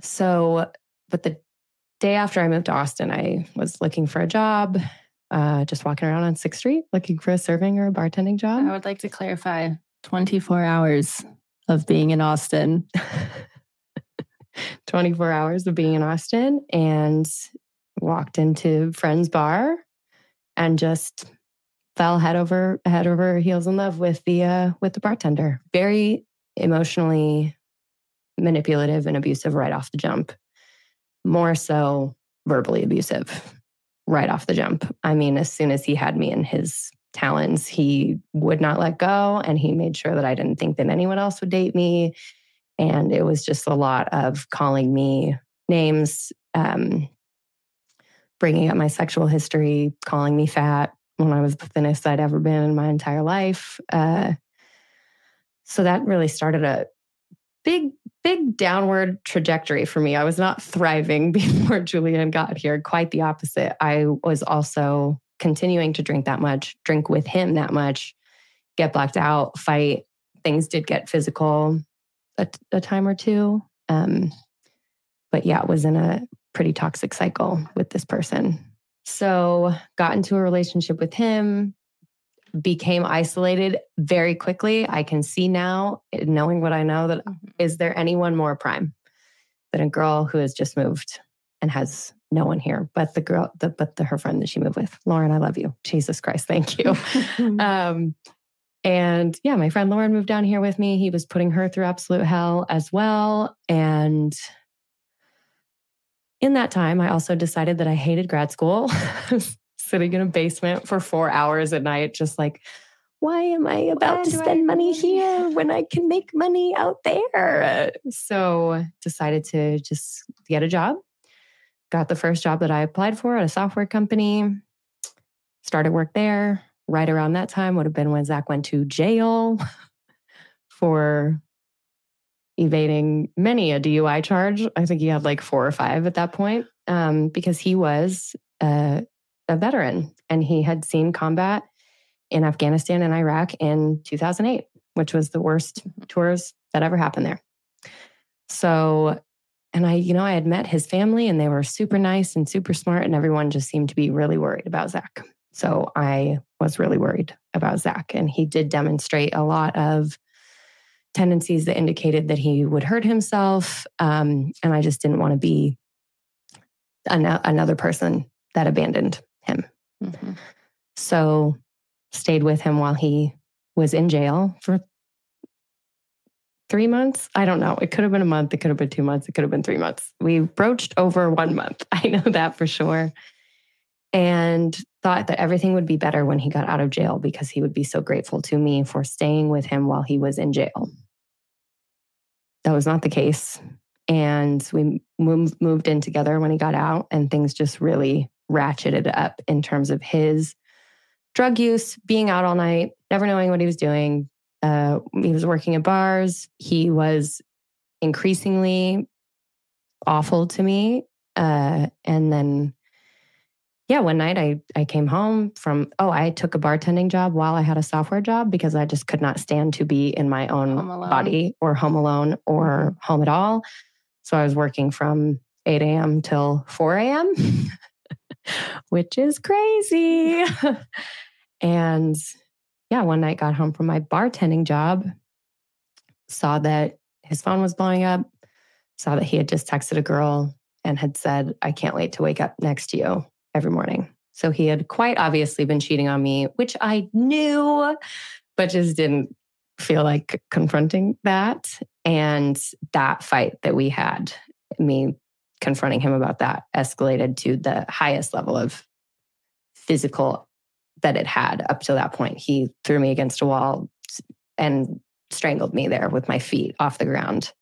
so, but the day after I moved to Austin, I was looking for a job, uh, just walking around on 6th Street looking for a serving or a bartending job. I would like to clarify 24 hours of being in Austin. [LAUGHS] 24 hours of being in Austin and walked into friend's bar and just fell head over head over heels in love with the uh, with the bartender. Very emotionally manipulative and abusive right off the jump. More so verbally abusive right off the jump. I mean, as soon as he had me in his talons, he would not let go and he made sure that I didn't think that anyone else would date me. And it was just a lot of calling me names, um, bringing up my sexual history, calling me fat when I was the thinnest I'd ever been in my entire life. Uh, so that really started a big, big downward trajectory for me. I was not thriving [LAUGHS] before Julianne got here, quite the opposite. I was also continuing to drink that much, drink with him that much, get blacked out, fight. Things did get physical a, a time or two. Um, but yeah, it was in a pretty toxic cycle with this person. So got into a relationship with him, became isolated very quickly. I can see now, knowing what I know, that mm-hmm. there anyone more prime than a girl who has just moved and has no one here but the girl the, but the, her friend that she moved with lauren i love you jesus christ thank you [LAUGHS] um, and yeah, my friend Lauren moved down here with me. He was putting her through absolute hell as well. And in that time, I also decided that I hated grad school. [LAUGHS] sitting in a basement for four hours at night, just like, why am I about to I spend money money here when I can make money out there? So decided to just get a job. Got the first job that I applied for at a software company. Started work there. Right around that time would have been when Zach went to jail [LAUGHS] for evading many a DUI charge. I think he had like four or five at that point um, because he was uh, a veteran and he had seen combat in Afghanistan and Iraq in 2008, which was the worst tours that ever happened there. So, and I, you know, I had met his family and they were super nice and super smart, and everyone just seemed to be really worried about Zach. So I was really worried about Zach. And he did demonstrate a lot of tendencies that indicated that he would hurt himself. Um, and I just didn't want to be an- another person that abandoned him. Mhm. So stayed with him while he was in jail for three months. I don't know. It could have been a month. It could have been two months. It could have been three months. We broached over one month. [LAUGHS] I know that for sure. And thought that everything would be better when he got out of jail because he would be so grateful to me for staying with him while he was in jail. That was not the case. And we moved in together when he got out, and things just really ratcheted up in terms of his drug use, being out all night, never knowing what he was doing. Uh, he was working at bars. He was increasingly awful to me. Uh, and then, yeah, one night I I came home from oh I took a bartending job while I had a software job because I just could not stand to be in my own body or home alone or mm-hmm. home at all. So I was working from 8 a.m. till 4 a.m., [LAUGHS] which is crazy. [LAUGHS] and yeah, one night got home from my bartending job, saw that his phone was blowing up, saw that he had just texted a girl and had said, I can't wait to wake up next to you every morning. So he had quite obviously been cheating on me, which I knew, but just didn't feel like confronting that. And that fight that we had, me confronting him about that, escalated to the highest level of physical that it had up to that point. He threw me against a wall and strangled me there with my feet off the ground.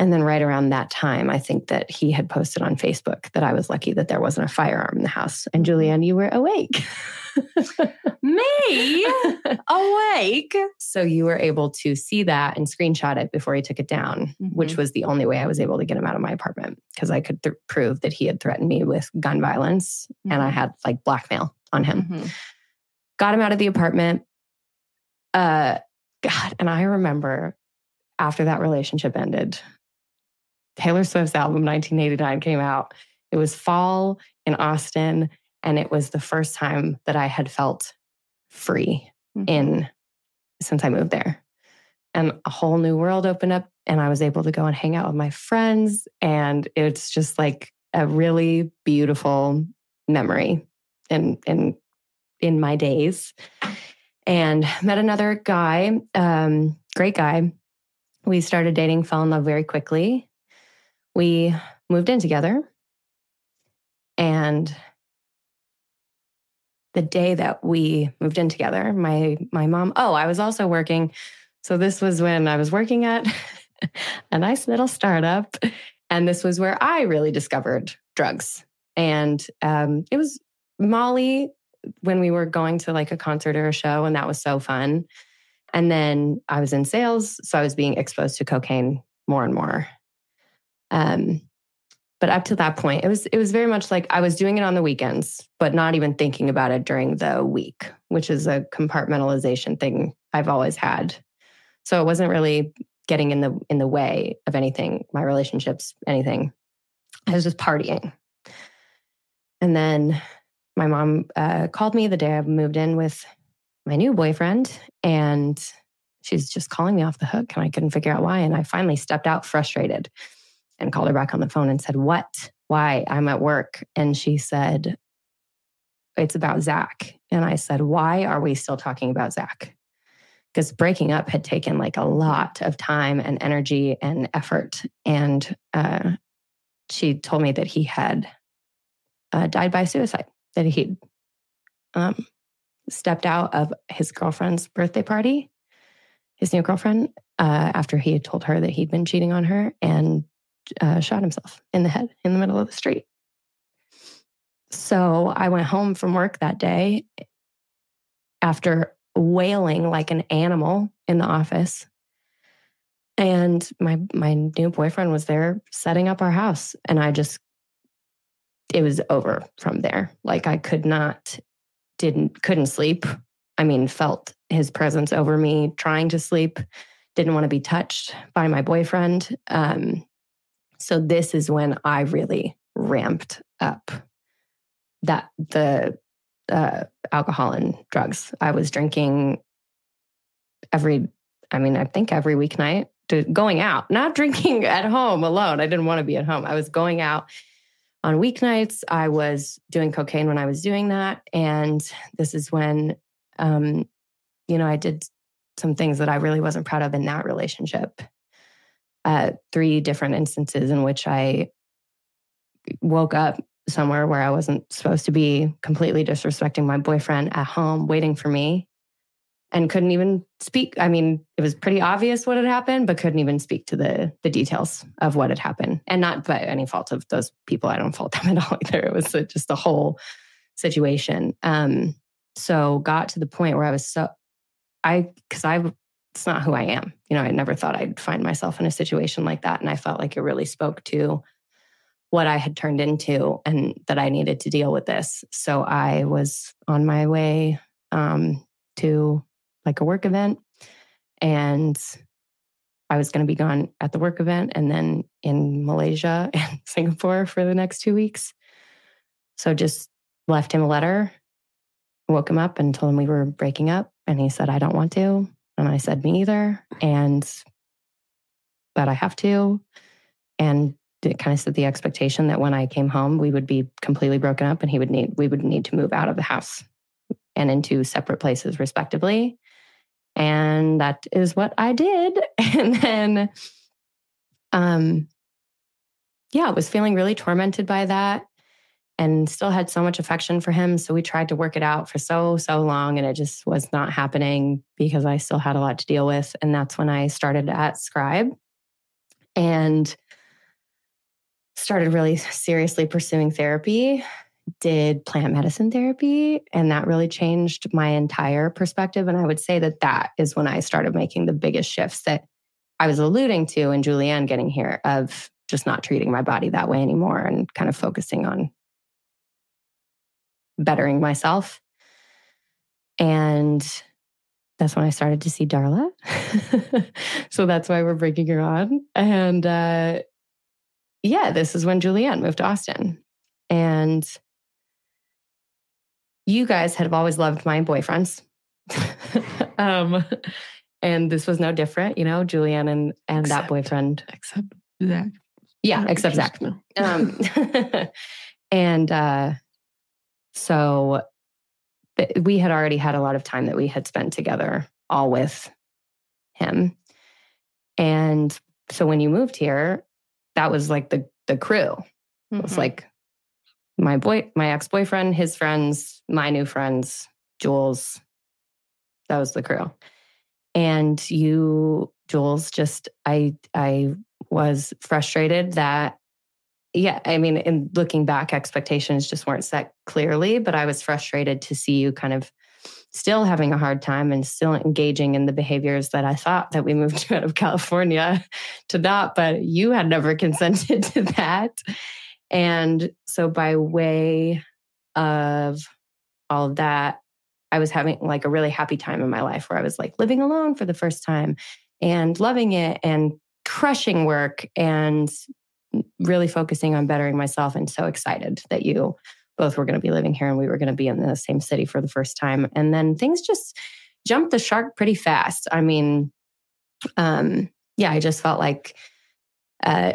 And then right around that time, I think that he had posted on Facebook that I was lucky that there wasn't a firearm in the house. And Julianne, you were awake. [LAUGHS] Me awake. So you were able to see that and screenshot it before he took it down, which was the only way I was able to get him out of my apartment because I could th- prove that he had threatened me with gun violence and I Mhm. had like blackmail on him. Mhm. Got him out of the apartment. Uh, God, and I remember after that relationship ended, Taylor Swift's album 1989 came out. It was fall in Austin, and it was the first time that I had felt free Mhm. in since I moved there. And a whole new world opened up, and I was able to go and hang out with my friends. And it's just like a really beautiful memory in in in my days. And met another guy, um, great guy. We started dating, fell in love very quickly. We moved in together. And the day that we moved in together, my my mom, oh, I was also working. So this was when I was working at [LAUGHS] a nice little startup. And this was where I really discovered drugs. And um, it was Molly when we were going to like a concert or a show, and that was so fun. And then I was in sales, so I was being exposed to cocaine more and more. Um, but up to that point, it was it was very much like I was doing it on the weekends, but not even thinking about it during the week, which is a compartmentalization thing I've always had. So it wasn't really getting in the in the way of anything, my relationships, anything. I was just partying. And then my mom uh, called me the day I moved in with my new boyfriend, and she's just calling me off the hook, and I couldn't figure out why. And I finally stepped out frustrated and called her back on the phone and said, What? Why? I'm at work. And she said, It's about Zach. And I said, Why are we still talking about Zach? Because breaking up had taken like a lot of time and energy and effort. And uh, she told me that he had uh, died by suicide, that he'd um, stepped out of his girlfriend's birthday party, his new girlfriend, uh, after he had told her that he'd been cheating on her and uh, shot himself in the head in the middle of the street. So I went home from work that day after wailing like an animal in the office. And my my new boyfriend was there setting up our house and I just it was over from there. Like I could not didn't couldn't sleep. I mean, felt his presence over me trying to sleep. Didn't want to be touched by my boyfriend. Um, so this is when I really ramped up that the uh, alcohol and drugs. I was drinking every, I mean, I think every weeknight, to going out, not [LAUGHS] drinking at home alone. I didn't want to be at home. I was going out on weeknights. I was doing cocaine when I was doing that. And this is when, um, you know, I did some things that I really wasn't proud of in that relationship. Uh, three different instances in which I woke up somewhere where I wasn't supposed to be, completely disrespecting my boyfriend at home, waiting for me, and couldn't even speak. I mean, it was pretty obvious what had happened, but couldn't even speak to the the details of what had happened, and not by any fault of those people. I don't fault [LAUGHS] them at all either. It was just the whole situation. Um, so got to the point where I was so I because I it's not who I am. You know, I never thought I'd find myself in a situation like that, and I felt like it really spoke to what I had turned into and that I needed to deal with this. So I was on my way um, to like a work event and I was going to be gone at the work event and then in Malaysia [LAUGHS] and Singapore for the next two weeks. So just left him a letter, woke him up and told him we were breaking up. And he said, I don't want to. And I said, me either. And but I have to. And it kind of set the expectation that when I came home, we would be completely broken up and he would need, we would need to move out of the house and into separate places, respectively. And that is what I did. [LAUGHS] And then, um, yeah, I was feeling really tormented by that and still had so much affection for him. So we tried to work it out for so, so long, and it just was not happening because I still had a lot to deal with. And that's when I started at Scribe. And started really seriously pursuing therapy, did plant medicine therapy, and that really changed my entire perspective. And I would say that that is when I started making the biggest shifts that I was alluding to in Julianne getting here of just not treating my body that way anymore and kind of focusing on bettering myself. And that's when I started to see Darla. [LAUGHS] so that's why we're bringing her on. And uh, yeah, this is when Julianne moved to Austin. And you guys have always loved my boyfriends. [LAUGHS] um, and this was no different, you know, Julianne and, and except, that boyfriend. Except Zach. Yeah, except Zach. Um, [LAUGHS] and uh, so we had already had a lot of time that we had spent together, all with him. And so when you moved here, that was like the the crew. Mm-hmm. It was mm-hmm. like my boy, my ex boyfriend, his friends, my new friends, Jules. That was the crew. And you, Jules, just I I was frustrated that yeah, I mean, in looking back, expectations just weren't set clearly, but I was frustrated to see you kind of still having a hard time and still engaging in the behaviors that I thought that we moved [LAUGHS] out of California to not, but you had never consented [LAUGHS] to that. And so, by way of all of that, I was having like a really happy time in my life where I was like living alone for the first time and loving it and crushing work and really focusing on bettering myself and so excited that you both were going to be living here and we were going to be in the same city for the first time. And then things just jumped the shark pretty fast. I mean, um, yeah, I just felt like uh,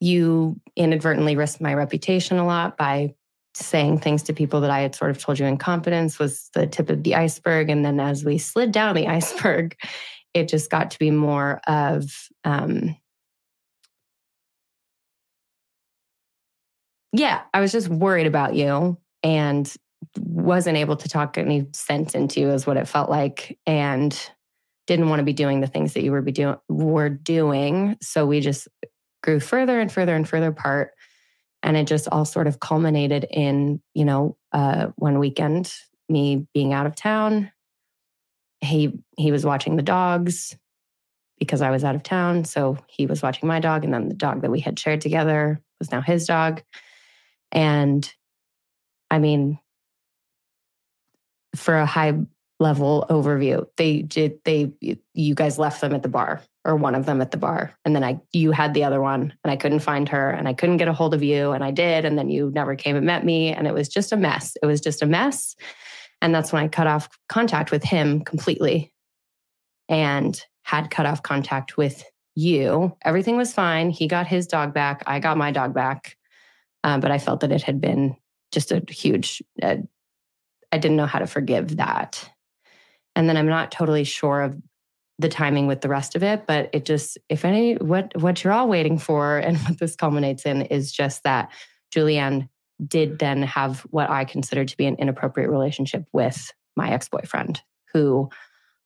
you inadvertently risked my reputation a lot by saying things to people that I had sort of told you in confidence was the tip of the iceberg. And then as we slid down the [LAUGHS] iceberg, it just got to be more of um, yeah, I was just worried about you and wasn't able to talk any sense into you is what it felt like and didn't want to be doing the things that you were be doing were doing so we just grew further and further and further apart and it just all sort of culminated in you know uh, one weekend me being out of town he he was watching the dogs because I was out of town. So he was watching my dog, and then the dog that we had shared together was now his dog. And I mean, for a high level overview, they did they you guys left them at the bar or one of them at the bar and then I you had the other one and I couldn't find her and I couldn't get a hold of you and I did and then you never came and met me and it was just a mess. It was just a mess. And that's when I cut off contact with him completely and had cut off contact with you. Everything was fine. He got his dog back. I got my dog back. Um, but I felt that it had been just a huge, uh, I didn't know how to forgive that. And then I'm not totally sure of the timing with the rest of it, but it just, if any, what, what you're all waiting for [LAUGHS] and what this culminates in is just that Julianne did then have what I considered to be an inappropriate relationship with my ex boyfriend, who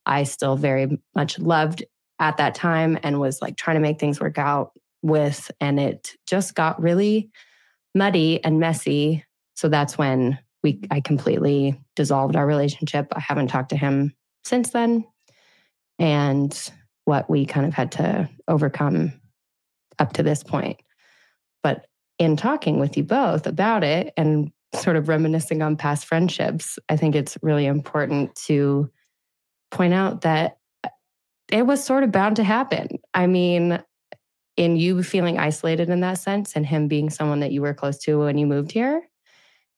I still very much loved at that time and was like trying to make things work out with. And it just got really muddy and messy. So that's when we I completely dissolved our relationship. I haven't talked to him since then. And what we kind of had to overcome up to this point. But in talking with you both about it and sort of reminiscing on past friendships, I think it's really important to point out that it was sort of bound to happen. I mean, in you feeling isolated in that sense and him being someone that you were close to when you moved here.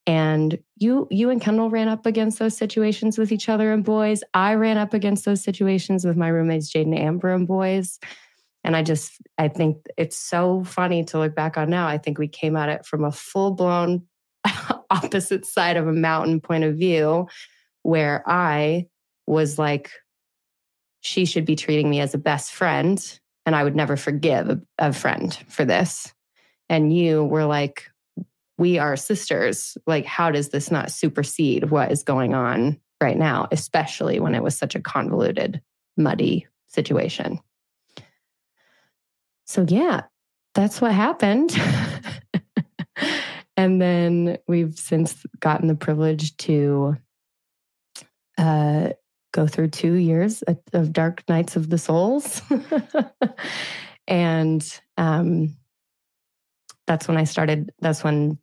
And you you and kendall ran up against those situations with each other and boys. I ran up against those situations with my roommates jade and amber and boys. And i just i think it's so funny to look back on now. I think we came at it from a full-blown [LAUGHS] opposite side of a mountain point of view where i was like she should be treating me as a best friend and I would never forgive a, friend for this. And you were like, we are sisters. Like, how does this not supersede what is going on right now, especially when it was such a convoluted, muddy situation? So, yeah, that's what happened. [LAUGHS] and then we've since gotten the privilege to uh, go through two years of dark nights of the souls. [LAUGHS] and um, that's when I started, that's when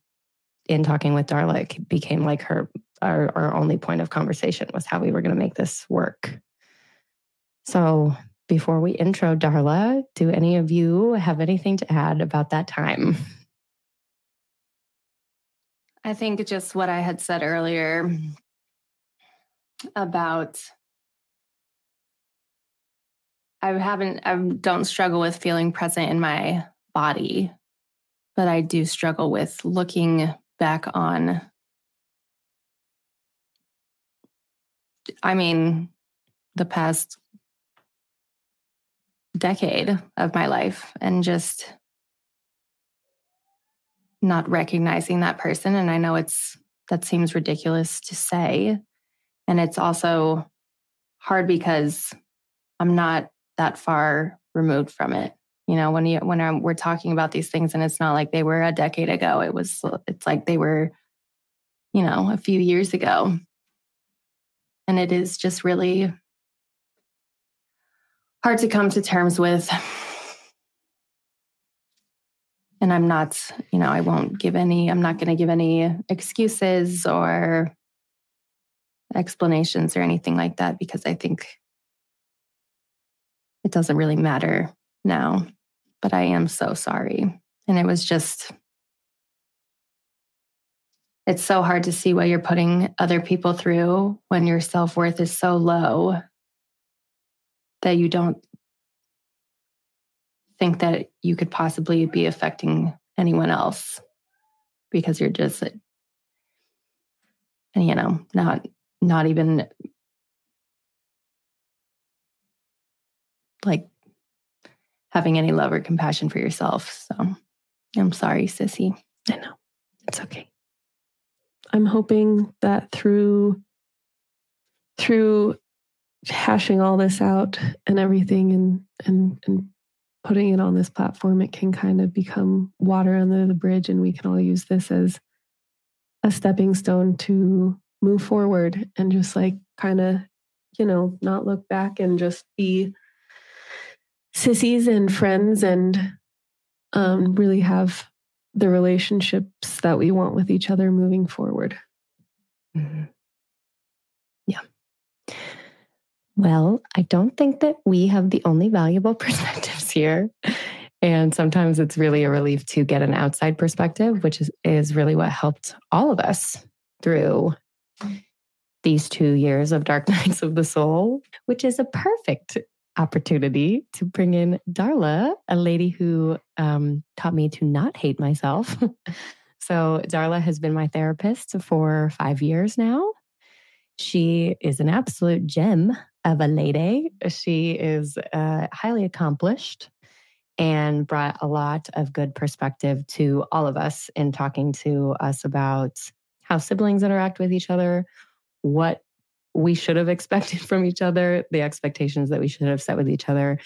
in talking with Darla, it became like her, our, our only point of conversation was how we were going to make this work. So before we intro Darla, do any of you have anything to add about that time? I think just what I had said earlier about I haven't, I don't struggle with feeling present in my body, but I do struggle with looking back on. I mean, the past decade of my life and just not recognizing that person. And I know it's, that seems ridiculous to say. And it's also hard because I'm not that far removed from it. You know, when you when I'm, we're talking about these things, and it's not like they were a decade ago. It was. It's like they were, you know, a few years ago, and it is just really hard to come to terms with. And I'm not, you know, I won't give any. I'm not going to give any excuses or explanations or anything like that because I think it doesn't really matter now. But I am so sorry. And it was just, it's so hard to see what you're putting other people through when your self worth is so low that you don't think that you could possibly be affecting anyone else because you're just you know not not even like having any love or compassion for yourself. So I'm sorry, sissy. I know. It's okay. I'm hoping that through through hashing all this out and everything and and and putting it on this platform, it can kind of become water under the bridge and we can all use this as a stepping stone to move forward and just like kind of, you know, not look back and just be sissies and friends and um, really have the relationships that we want with each other moving forward. Mm-hmm. Yeah. Well, I don't think that we have the only valuable [LAUGHS] perspectives here. And sometimes it's really a relief to get an outside perspective, which is, is really what helped all of us through these two years of Dark [LAUGHS] Nights of the Soul, which is a perfect opportunity to bring in Darla, a lady who um, taught me to not hate myself. [LAUGHS] so, Darla has been my therapist for five years now. She is an absolute gem of a lady. She is uh, highly accomplished and brought a lot of good perspective to all of us in talking to us about how siblings interact with each other, what we should have [LAUGHS] expected from each other, the expectations that we should have set with each other.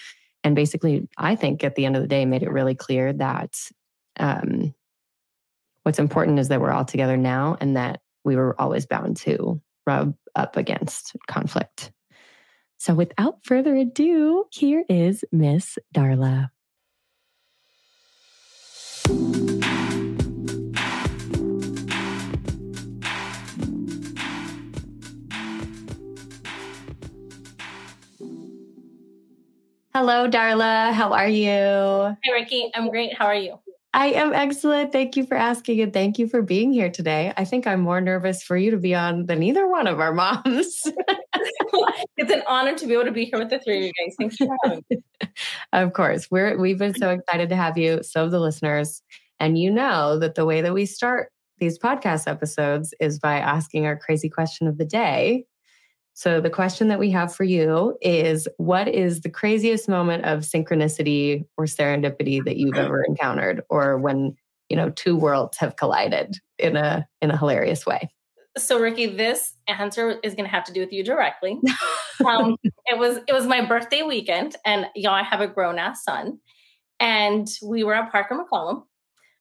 And basically, I think at the end of the day, made it really clear that um, what's important is that we're all together now and that we were always bound to rub up against conflict. So, without further ado, here is Miss Darla. Hello, Darla. How are you? Hey, Rikki. I'm great. How are you? I am excellent. Thank you for asking and thank you for being here today. I think I'm more nervous for you to be on than either one of our moms. [LAUGHS] it's an honor to be able to be here with the three of you guys. Thanks for having me. [LAUGHS] of course. We're we've been so [LAUGHS] excited to have you, so have the listeners. And you know that the way that we start these podcast episodes is by asking our crazy question of the day. So, the question that we have for you is What is the craziest moment of synchronicity or serendipity that you've [CLEARS THROAT] ever encountered, or when you know two worlds have collided in a in a hilarious way? So, Rikki, this answer is going to have to do with you directly. [LAUGHS] um, it was it was my birthday weekend, and y'all, I have a grown ass son, and we were at Parker McCollum.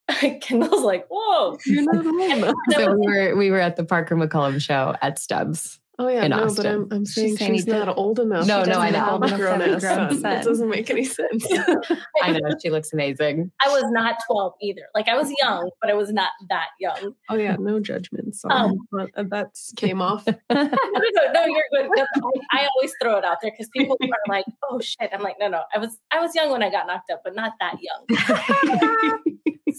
[LAUGHS] Kendall's like, "Whoa, you're not [LAUGHS] home." so we were we were at the Parker McCollum show at Stubbs. Oh yeah, no, Austin. but I'm, I'm saying she's, she's not old enough. No, no, I know. A grown ass son. That doesn't make any sense. [LAUGHS] I know she looks amazing. [LAUGHS] I was not 12 either. Like I was young, but I was not that young. Oh yeah, no judgment. So um, uh, that came off. [LAUGHS] no, no, no, you're good. I, I, always throw it out there because people are like, "Oh shit!" I'm like, "No, no, I was I was young when I got knocked up, but not that young."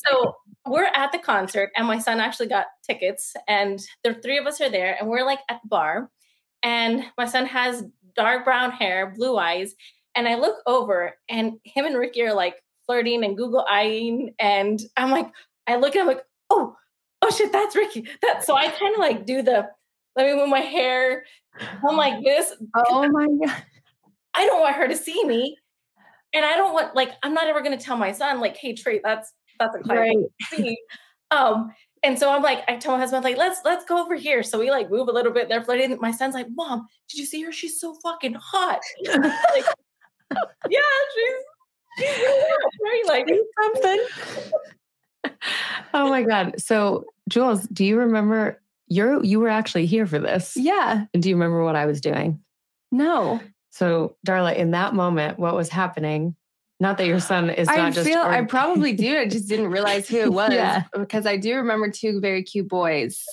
so we're at the concert and my son actually got tickets and the three of us are there and we're like at the bar and my son has dark brown hair blue eyes and i look over and him and rikki are like flirting and google eyeing and i'm like i look at him like oh oh shit that's rikki. That so i kind of like do the let me move my hair. I'm like this. Oh my [LAUGHS] god. I don't want her to see me and i don't want like i'm not ever going to tell my son like hey trey that's that's a right. see. Um, and so I'm like, I tell my husband, like, let's let's go over here. So we like move a little bit. They're flirting. My son's like, Mom, did you see her? She's so fucking hot. [LAUGHS] like, yeah, she's she's really Like something. [LAUGHS] oh my god. So Jules, do you remember you're you were actually here for this? Yeah. And do you remember what I was doing? No. So, Darla, in that moment, what was happening not that your son is not I just. Feel, or- I probably [LAUGHS] do. I just didn't realize who it was yeah. because I do remember two very cute boys.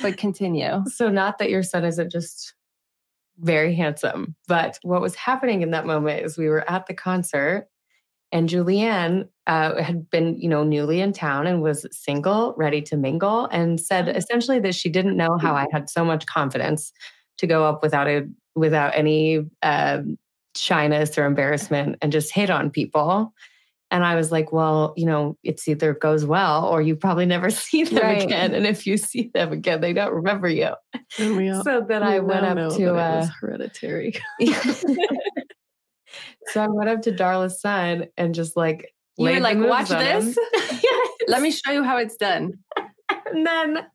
But continue. So, not that your son isn't just very handsome, but what was happening in that moment is we were at the concert and Julianne uh, had been, you know, newly in town and was single, ready to mingle, and said uh-huh. essentially that she didn't know how I had so much confidence to go up without a without any um, shyness or embarrassment and just hit on people. And I was like, well, you know, it's either goes well or you probably never [LAUGHS] see them right. again. And if you see them again, they don't remember you. All, so then I went up to uh, hereditary. [LAUGHS] [LAUGHS] so I went up to Darla's son and just like you were like, watch this. Let me show you how it's done. and then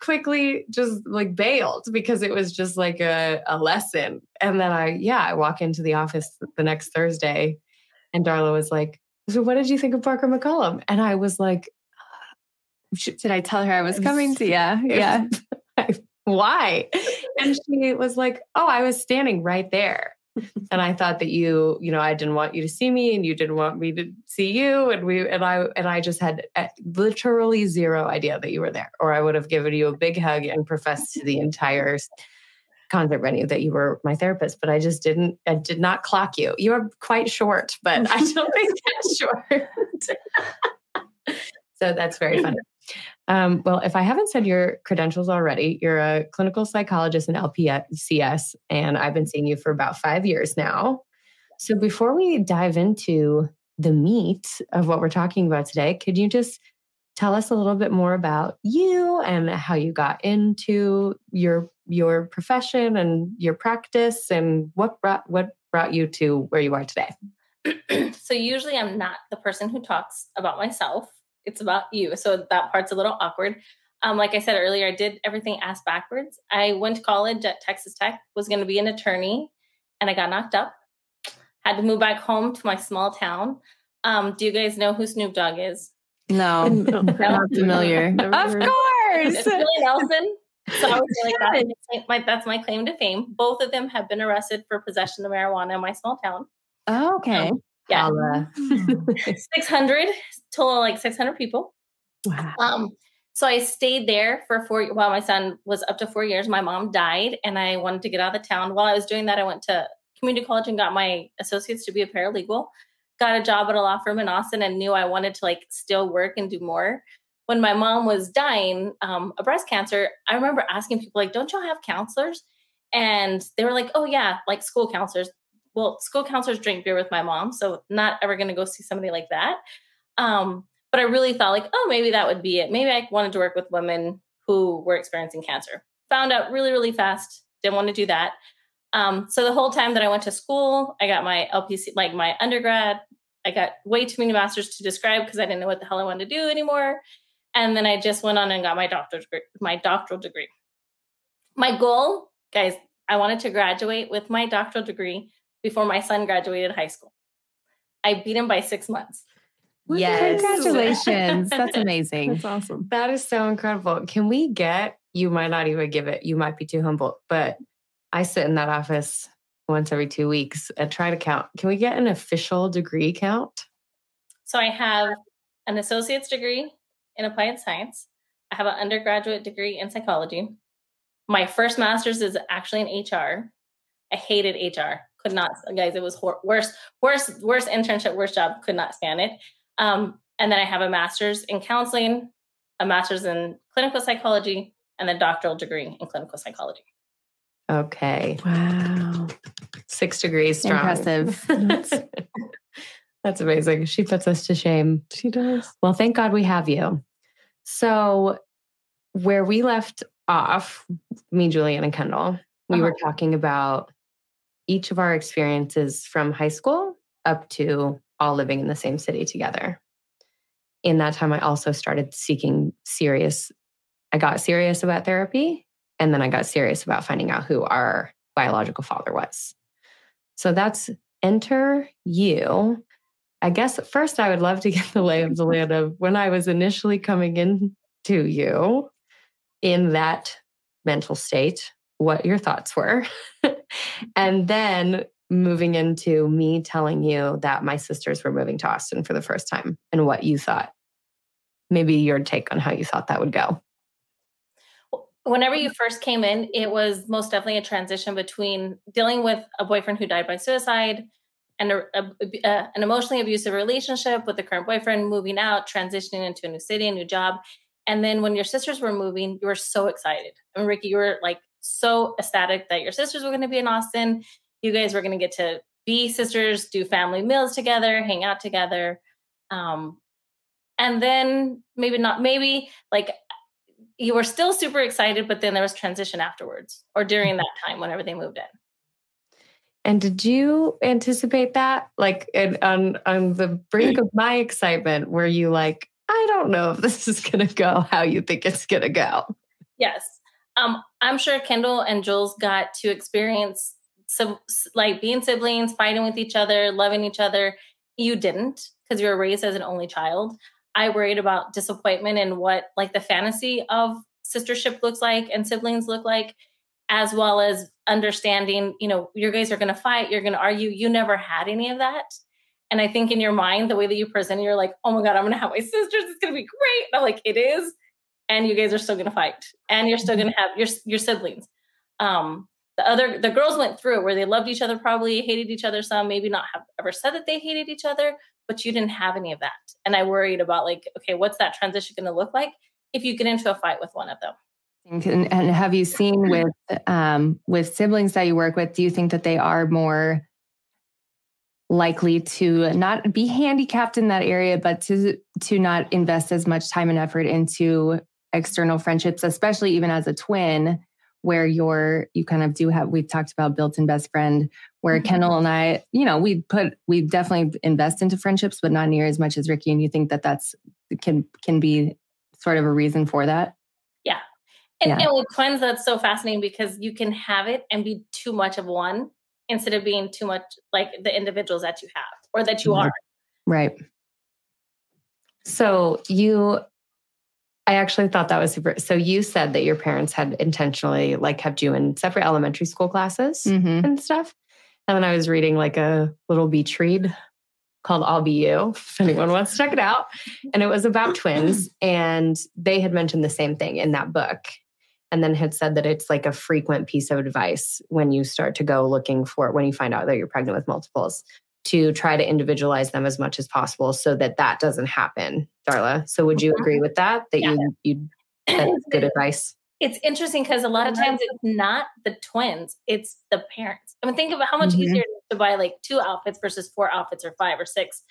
quickly just like bailed because it was just like a, a lesson. And then I, yeah, I walk into the office the next Thursday and Darla was like, So what did you think of Parker McCollum? And I was like, Did I tell her I was coming to? [LAUGHS] Yeah. Yeah. [LAUGHS] Why? And she was like, Oh, I was standing right there. And I thought that you, you know, I didn't want you to see me and you didn't want me to see you. And we, and I, and I just had literally zero idea that you were there, or I would have given you a big hug and professed to the entire concert venue that you were my therapist, but I just didn't, I did not clock you. You are quite short, but I don't think that's [LAUGHS] short. [LAUGHS] so that's very funny. Um, well, if I haven't said your credentials already, you're a clinical psychologist in LPCS, and I've been seeing you for about five years now. So before we dive into the meat of what we're talking about today, could you just tell us a little bit more about you and how you got into your your profession and your practice and what brought what brought you to where you are today? [CLEARS THROAT] so usually I'm not the person who talks about myself it's about you. So that part's a little awkward. Um, like I said earlier, I did everything ass backwards. I went to college at Texas Tech, was going to be an attorney, and I got knocked up. Had to move back home to my small town. Um, do you guys know who Snoop Dogg is? No, [LAUGHS] no? not familiar. of course, it's Willie Nelson. So I was like, that's my, that's my claim to fame. Both of them have been arrested for possession of marijuana in my small town. Oh, okay. Um, yeah. [LAUGHS] 600, total like 600 people. Wow. Um, so I stayed there for four while my son was up to four years. My mom died and I wanted to get out of the town. While I was doing that, I went to community college and got my associates to be a paralegal. Got a job at a law firm in Austin and knew I wanted to like still work and do more. When my mom was dying um, of breast cancer, I remember asking people like, "Don't y'all have counselors?" And they were like, "Oh yeah, like school counselors." Well, school counselors drink beer with my mom, so not ever going to go see somebody like that. Um, but I really thought like, oh, maybe that would be it. Maybe I wanted to work with women who were experiencing cancer. Found out really, really fast. Didn't want to do that. Um, so the whole time that I went to school, I got my LPC, like my undergrad. I got way too many masters to describe because I didn't know what the hell I wanted to do anymore. And then I just went on and got my doctorate degree, my doctoral degree. My goal, guys, I wanted to graduate with my doctoral degree before my son graduated high school. I beat him by six months. Yes. Congratulations. That's [LAUGHS] amazing. That's awesome. That is so incredible. Can we get, you might not even give it, you might be too humble, but I sit in that office once every two weeks and try to count. Can we get an official degree count? So I have an associate's degree in applied science. I have an undergraduate degree in psychology. My first master's is actually in HR. I hated HR could not, guys, it was hor- worse, worse, worse internship, worst job, could not stand it. Um, and then I have a master's in counseling, a master's in clinical psychology, and a doctoral degree in clinical psychology. Okay. Wow. Six degrees strong. Impressive. That's, [LAUGHS] [LAUGHS] that's amazing. She puts us to shame. She does. Well, thank God we have you. So, where we left off, me, Julianne, and Kendall, we uh-huh. were talking about each of our experiences from high school up to all living in the same city together. In that time, I also started seeking serious, I got serious about therapy. And then I got serious about finding out who our biological father was. So that's enter you. I guess first I would love to [LAUGHS] get the lay of the land of when I was initially coming into you in that mental state, what your thoughts were. [LAUGHS] and then moving into me telling you that my sisters were moving to Austin for the first time and what you thought. Maybe your take on how you thought that would go. Whenever you um first came in, it was most definitely a transition between dealing with a boyfriend who died by suicide and a, a, a, uh, an emotionally abusive relationship with the current boyfriend, moving out, transitioning into a new city, a new job. And then when your sisters were moving, you were so excited. I mean, Rikki, you were like so ecstatic that your sisters were going to be in Austin. You guys were going to get to be sisters, do family meals together, hang out together. Um, and then maybe not, maybe like you were still super excited, but then there was transition afterwards or during mm-hmm. that time whenever they moved in. And did you anticipate that? Like on on the brink of my excitement, were you like, I don't know if this is gonna go how you think it's gonna go? Yes. Um, I'm sure Kendall and Jules got to experience some like being siblings, fighting with each other, loving each other. You didn't because you were raised as an only child. I worried about disappointment and what like the fantasy of sistership looks like and siblings look like, as well as understanding, you know, your guys are going to fight, you're going to argue. You never had any of that. And I think in your mind, the way that you present, you're like, oh my God, I'm going to have my sisters. It's going to be great. And I'm like, it is. And you guys are still going to fight and you're still going to have your, your siblings. Um, the other, the girls went through it where they loved each other, probably hated each other some, maybe not have ever said that they hated each other, but you didn't have any of that. And I worried about like, okay, what's that transition going to look like if you get into a fight with one of them? And, and have you seen with um, with siblings that you work with? Do you think that they are more likely to not be handicapped in that area, but to to not invest as much time and effort into external friendships, especially even as a twin, where you're you kind of do have we've talked about built-in best friend, where mm-hmm. Kendall and I, you know, we put we definitely invest into friendships, but not near as much as Rikki. And you think that that's can can be sort of a reason for that? Yeah. And, yeah. and with twins, that's so fascinating because you can have it and be too much of one instead of being too much like the individuals that you have or that you are. Right. So you I actually thought that was super. So you said that your parents had intentionally like kept you in separate elementary school classes mm-hmm. and stuff. And then I was reading like a little beach read called I'll Be You, if anyone wants to check it out. And it was about twins. And they had mentioned the same thing in that book. And then had said that it's like a frequent piece of advice when you start to go looking for, when you find out that you're pregnant with multiples, to try to individualize them as much as possible so that that doesn't happen, Darla. So would you agree with that? That yeah. you, you, that's [CLEARS THROAT] good advice? it's interesting because a lot of times it's not the twins, it's the parents. I mean, think about how much mm-hmm. easier to buy like two outfits versus four outfits or five or six.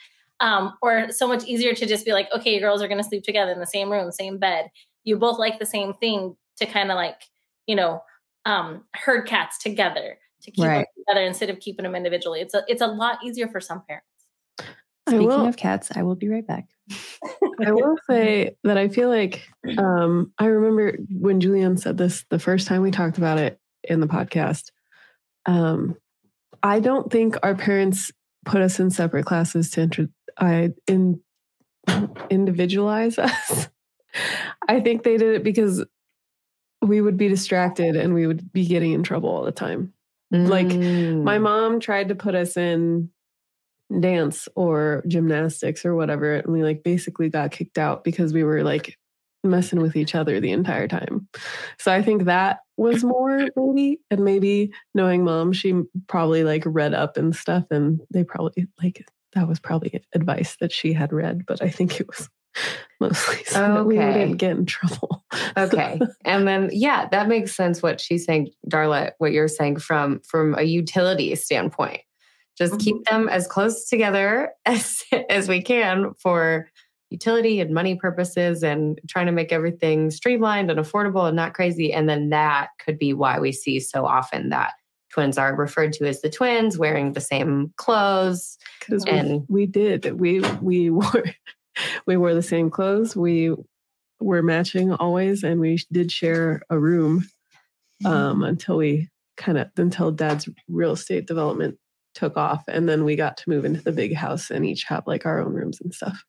Um, or so much easier to just be like, okay, your girls are going to sleep together in the same room, same bed. You both like the same thing to kind of like, you know, um, herd cats together to keep right. them together instead of keeping them individually. It's a, it's a lot easier for some parents. Speaking of cats, I will be right back. [LAUGHS] I will say that I feel like um, I remember when Julianne said this the first time we talked about it in the podcast. Um, I don't think our parents put us in separate classes to inter- I in individualize [LAUGHS] us. I think they did it because we would be distracted and we would be getting in trouble all the time. Mm. Like my mm. mom tried to put us in dance or gymnastics or whatever and we like basically got kicked out because we were like messing with each other the entire time so i think that was more maybe and maybe knowing mom she probably like read up and stuff and they probably like that was probably advice that she had read but i think it was [LAUGHS] mostly so okay. that we didn't get in trouble [LAUGHS] okay and then yeah that makes sense what she's saying darla what you're saying from from a utility standpoint just mm-hmm. keep them as close together [LAUGHS] as, as we can for utility and money purposes and trying to make everything streamlined and affordable and not crazy. And then that could be why we see so often that twins are referred to as the twins wearing the same clothes. Because and we, we did. We we wore we wore the same clothes. We were matching always and we did share a room um, until we kind of until dad's real estate development took off and then we got to move into the big house and each have like our own rooms and stuff.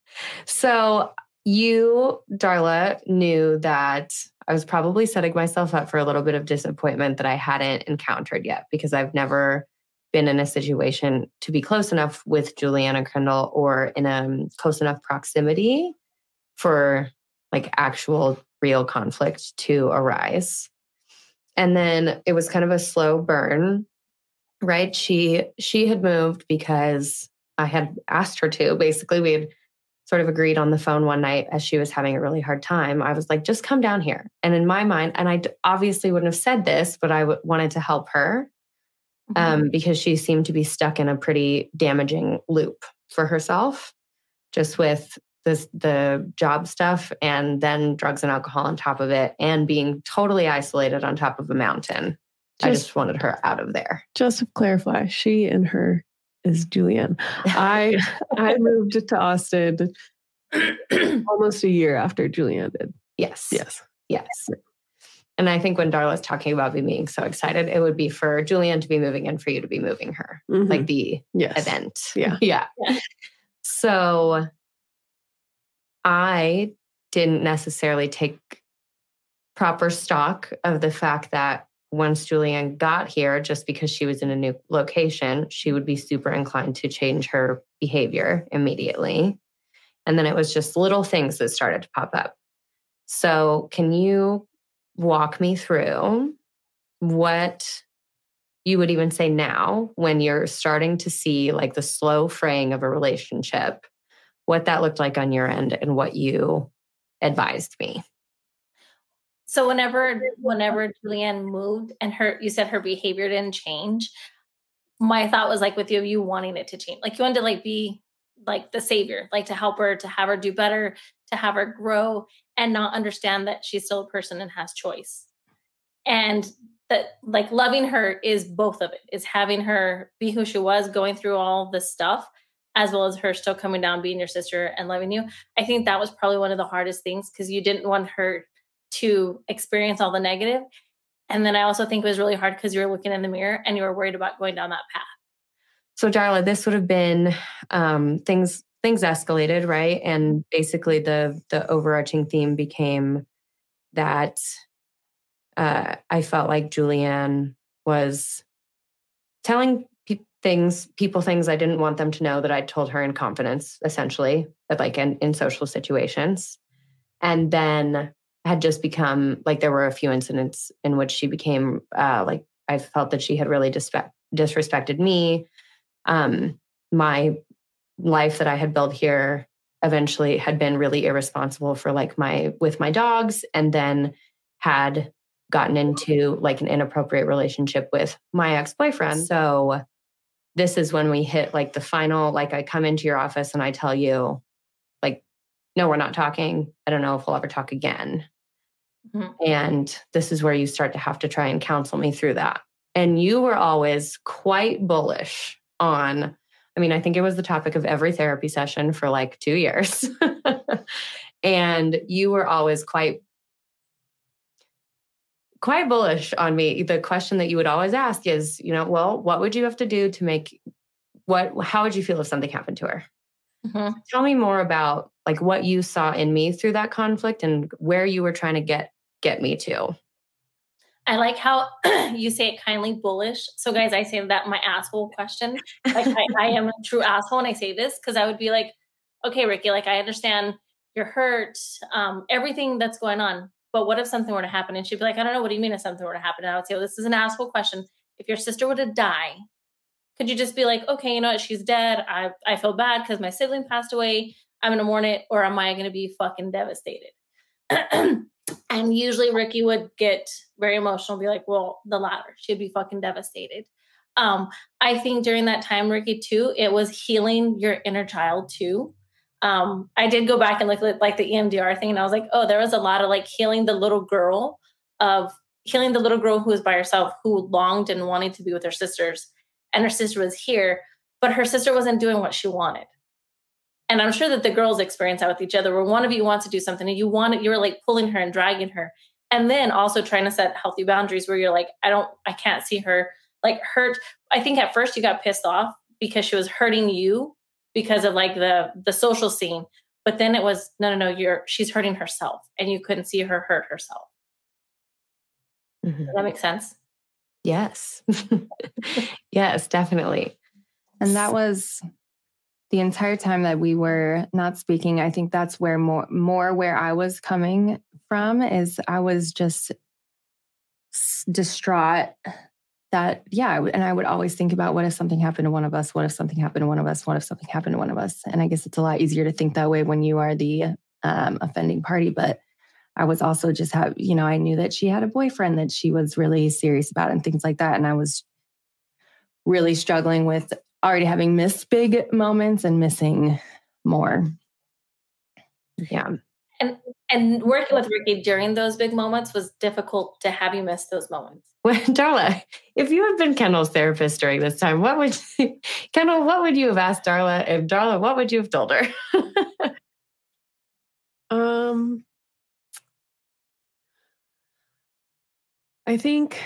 So you, Darla, knew that I was probably setting myself up for a little bit of disappointment that I hadn't encountered yet because I've never been in a situation to be close enough with Juliana Kendall or in a um, close enough proximity for like actual real conflict to arise. And then it was kind of a slow burn right? She she had moved because i had asked her to. Basically we had sort of agreed on the phone one night as she was having a really hard time. I was like just come down here. And in my mind and i obviously wouldn't have said this but I w- wanted to help her mm-hmm. um, because she seemed to be stuck in a pretty damaging loop for herself just with this the job stuff and then drugs and alcohol on top of it and being totally isolated on top of a mountain just, I just wanted her out of there. Just to clarify, she and her is Julianne. I [LAUGHS] I moved to Austin [CLEARS THROAT] almost a year after Julianne did. Yes. Yes. Yes. And I think when Darla's talking about me being so excited, it would be for Julianne to be moving and for you to be moving her, Mhm. like the yes. event. Yeah. yeah. [LAUGHS] Yeah. So I didn't necessarily take proper stock of the fact that once Julianne got here, just because she was in a new location, she would be super inclined to change her behavior immediately. And then it was just little things that started to pop up. So, can you walk me through what you would even say now when you're starting to see like the slow fraying of a relationship, what that looked like on your end and what you advised me? So whenever whenever Julianne moved and her you said her behavior didn't change, my thought was like with you, you wanting it to change. Like you wanted to like be like the savior, like to help her, to have her do better, to have her grow and not understand that she's still a person and has choice. And that like loving her is both of it. Is having her be who she was, going through all this stuff, as well as her still coming down, being your sister and loving you. I think that was probably one of the hardest things because you didn't want her to experience all the negative. And then I also think it was really hard because you were looking in the mirror and you were worried about going down that path. So, Darla, this would have been um, things things escalated, right? And basically, the the overarching theme became that uh, I felt like Julianne was telling pe- things, people things I didn't want them to know that I told her in confidence, essentially, like in, in social situations, and then had just become like there were a few incidents in which she became uh, like I felt that she had really disrespect, disrespected me um, my life that I had built here eventually had been really irresponsible for like my with my dogs and then had gotten into like an inappropriate relationship with my ex-boyfriend. So this is when we hit like the final like I come into your office and I tell you like no we're not talking. I don't know if we'll ever talk again. Mhm. And this is where you start to have to try and counsel me through that. And you were always quite bullish on, I mean, I think it was the topic of every therapy session for like two years. [LAUGHS] and you were always quite quite bullish on me the question that you would always ask is you know well what would you have to do to make what how would you feel if something happened to her Mhm. tell me more about like what you saw in me through that conflict and where you were trying to get get me to I like how [CLEARS THROAT] you say it kindly bullish. So, guys, I say that my asshole question. Like, I, I am a [LAUGHS] true asshole when I say this because I would be like, okay, Rikki, like, I understand you're hurt, um, everything that's going on. But what if something were to happen? And she'd be like, I don't know. What do you mean if something were to happen? And I would say, well, this is an asshole question. If your sister were to die, could you just be like, okay, you know what? She's dead. I, I feel bad because my sibling passed away. I'm going to mourn it, or am I going to be fucking devastated? [CLEARS THROAT] and usually Rikki would get very emotional, be like, well, the latter. She'd be fucking devastated. Um, I think during that time, Rikki, too, it was healing your inner child too. Um, I did go back and look at like the EMDR thing, and I was like, oh, there was a lot of like healing the little girl of healing the little girl who was by herself, who longed and wanted to be with her sisters, and her sister was here, but her sister wasn't doing what she wanted. And I'm sure that the girls experience that with each other, where one of you wants to do something and you want it, you're like pulling her and dragging her. And then also trying to set healthy boundaries where you're like, I don't, I can't see her like hurt. I think at first you got pissed off because she was hurting you because of like the the social scene. But then it was, no, no, no, you're she's hurting herself and you couldn't see her hurt herself. Mhm. Does that make sense? yes [LAUGHS] yes definitely And that was the entire time that we were not speaking. I think that's where more more where I was coming from is I was just distraught that yeah, and I would always think about what if something happened to one of us? What if something happened to one of us? What if something happened to one of us? And I guess it's a lot easier to think that way when you are the um, offending party, but I was also just have, you know, I knew that she had a boyfriend that she was really serious about and things like that. And I was really struggling with already having missed big moments and missing more. yeah And and working with Rikki during those big moments was difficult to have you miss those moments. [LAUGHS] well, darla if you had been kendall's therapist during this time what would [LAUGHS] kendall what would you have asked darla if darla what would you have told her [LAUGHS] Um, I think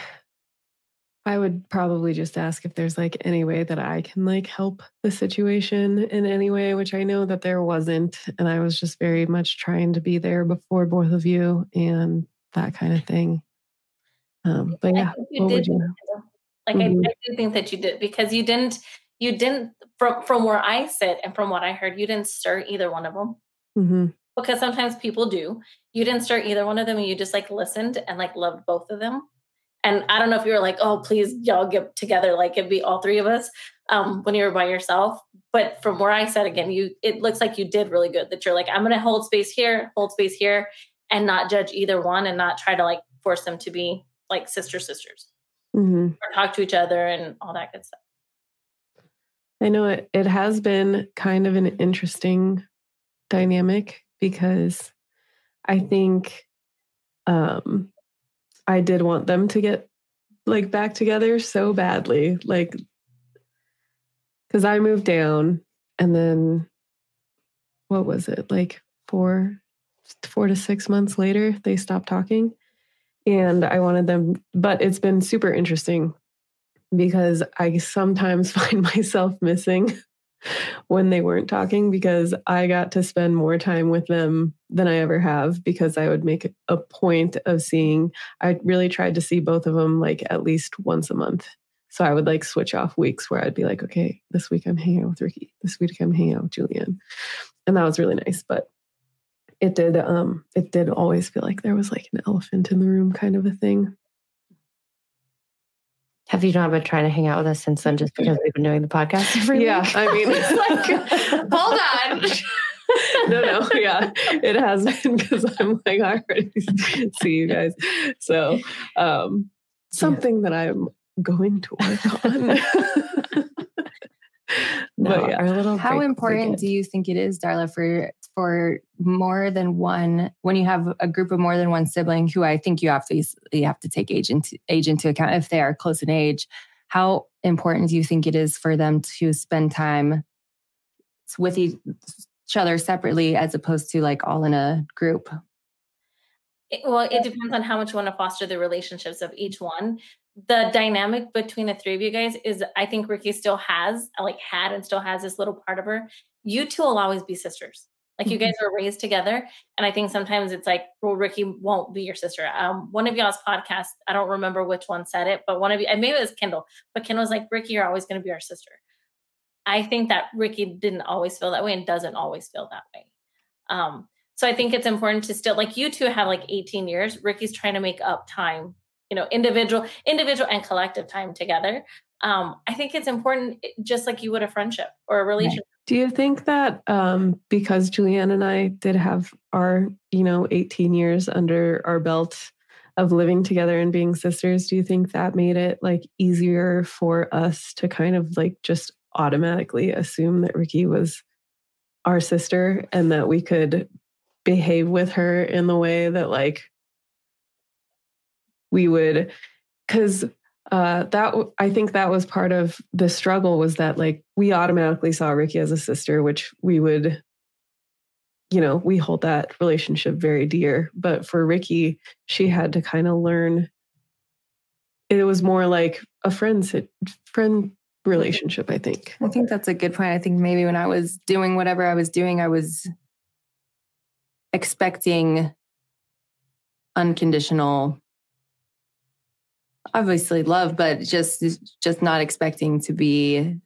I would probably just ask if there's like any way that I can like help the situation in any way, which I know that there wasn't. And I was just very much trying to be there before both of you and that kind of thing. Um, but yeah, you did. You like mm-hmm. I, I do think that you did because you didn't you didn't from from where I sit and from what I heard, you didn't stir either one of them. Mm-hmm. Because sometimes people do. You didn't stir either one of them, you just like listened and like loved both of them. And I don't know if you were like, oh, please, y'all get together, like it'd be all three of us um, when you were by yourself. But from where I said again, you it looks like you did really good. That you're like, I'm gonna hold space here, hold space here, and not judge either one, and not try to like force them to be like sister sisters mm-hmm. or talk to each other and all that good stuff. I know it, it has been kind of an interesting dynamic because I think um, I did want them to get like back together so badly. Like, because I moved down and then what was it? Like four, four to six months later, they stopped talking. And I wanted them, but it's been super interesting because I sometimes [LAUGHS] find myself missing [LAUGHS] when they weren't talking because I got to spend more time with them than I ever have because I would make a point of seeing, I really tried to see both of them like at least once a month. So I would like switch off weeks where I'd be like, okay, this week I'm hanging out with Rikki. This week I'm hanging out with Julianne. And that was really nice. But it did um it did always feel like there was like an elephant in the room kind of a thing. Have you not been trying to hang out with us since then just because we've been doing the podcast every yeah, week? I mean, it's like, [LAUGHS] hold on. no, no, yeah, it has been because I'm like, I already see you guys. So, um, something yeah. that I'm going to work on. [LAUGHS] no, but yeah. our little How important do you think it is, Darla, for for more than one when you have a group of more than one sibling who I think you have to you have to take age into age into account if they are close in age. How important do you think it is for them to spend time with each other separately as opposed to like all in a group? It, well, it depends on how much you want to foster the relationships of each one. The dynamic between the three of you guys is, I think Rikki still has, like, had and still has this little part of her. You two will always be sisters. Like you guys were raised together. And I think sometimes it's like, well, Rikki won't be your sister. Um, one of y'all's podcasts, I don't remember which one said it, but one of you, and maybe it was Kendall, but Kendall was like, Rikki, you're always going to be our sister. I think that Rikki didn't always feel that way and doesn't always feel that way. Um, so I think it's important to still like you two have like 18 years. Rikki's trying to make up time, you know, individual, individual and collective time together. Um, I think it's important, just like you would a friendship or a relationship. Do you think that um, because Julianne and I did have our, you know, 18 years under our belt of living together and being sisters, do you think that made it like easier for us to kind of like just automatically assume that Rikki was our sister and that we could behave with her in the way that like we would? Because uh, that I think that was part of the struggle was that like we automatically saw Rikki as a sister, which we would, you know, we hold that relationship very dear. But for Rikki, she had to kind of learn. It was more like a friend friend relationship. I think. I think that's a good point. I think maybe when I was doing whatever I was doing, I was expecting unconditional obviously love, but just just not expecting to be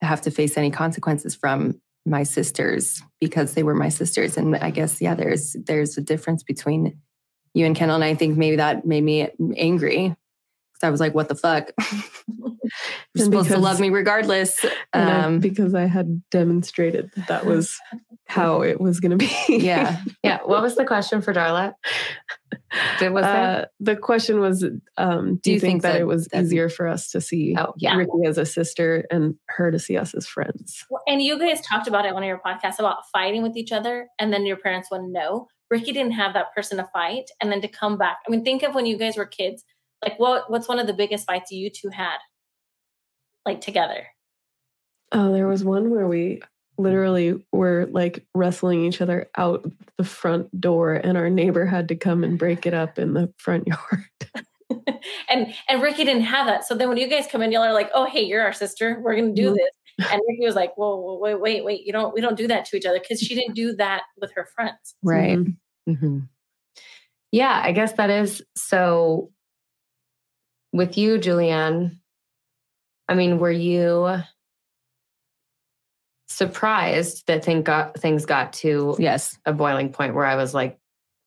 have to face any consequences from my sisters because they were my sisters. And I guess yeah, there's there's a difference between you and Kendall, and I think maybe that made me angry because I was like, "What the fuck." [LAUGHS] You're supposed because, to love me regardless. Um, I, because I had demonstrated that that was how it was going to be. yeah. Yeah. What was the question for Darla? Did, was uh, the question was um, do, do, you think, think that, that, it was easier for us to see oh, yeah. Rikki as a sister and her to see us as friends? And you guys talked about it on one of your podcasts about fighting with each other and then your parents wouldn't know. Rikki didn't have that person to fight and then to come back. I mean, think of when you guys were kids. Like, what what's one of the biggest fights you two had? like together? Oh, there was one where we literally were like wrestling each other out the front door, and our neighbor had to come and break it up in the front yard. [LAUGHS] and and Rikki didn't have that. So then when you guys come in, y'all are like, "Oh, hey, you're our sister. We're gonna do this." And Rikki was like, "Whoa, wait, wait, wait! You don't we don't do that to each other because she didn't do that with her friends." Right. Mm-hmm. Yeah, I guess that is so. With you, Julianne, I mean, were you surprised that thing got, things got to Yes. a boiling point where I was like,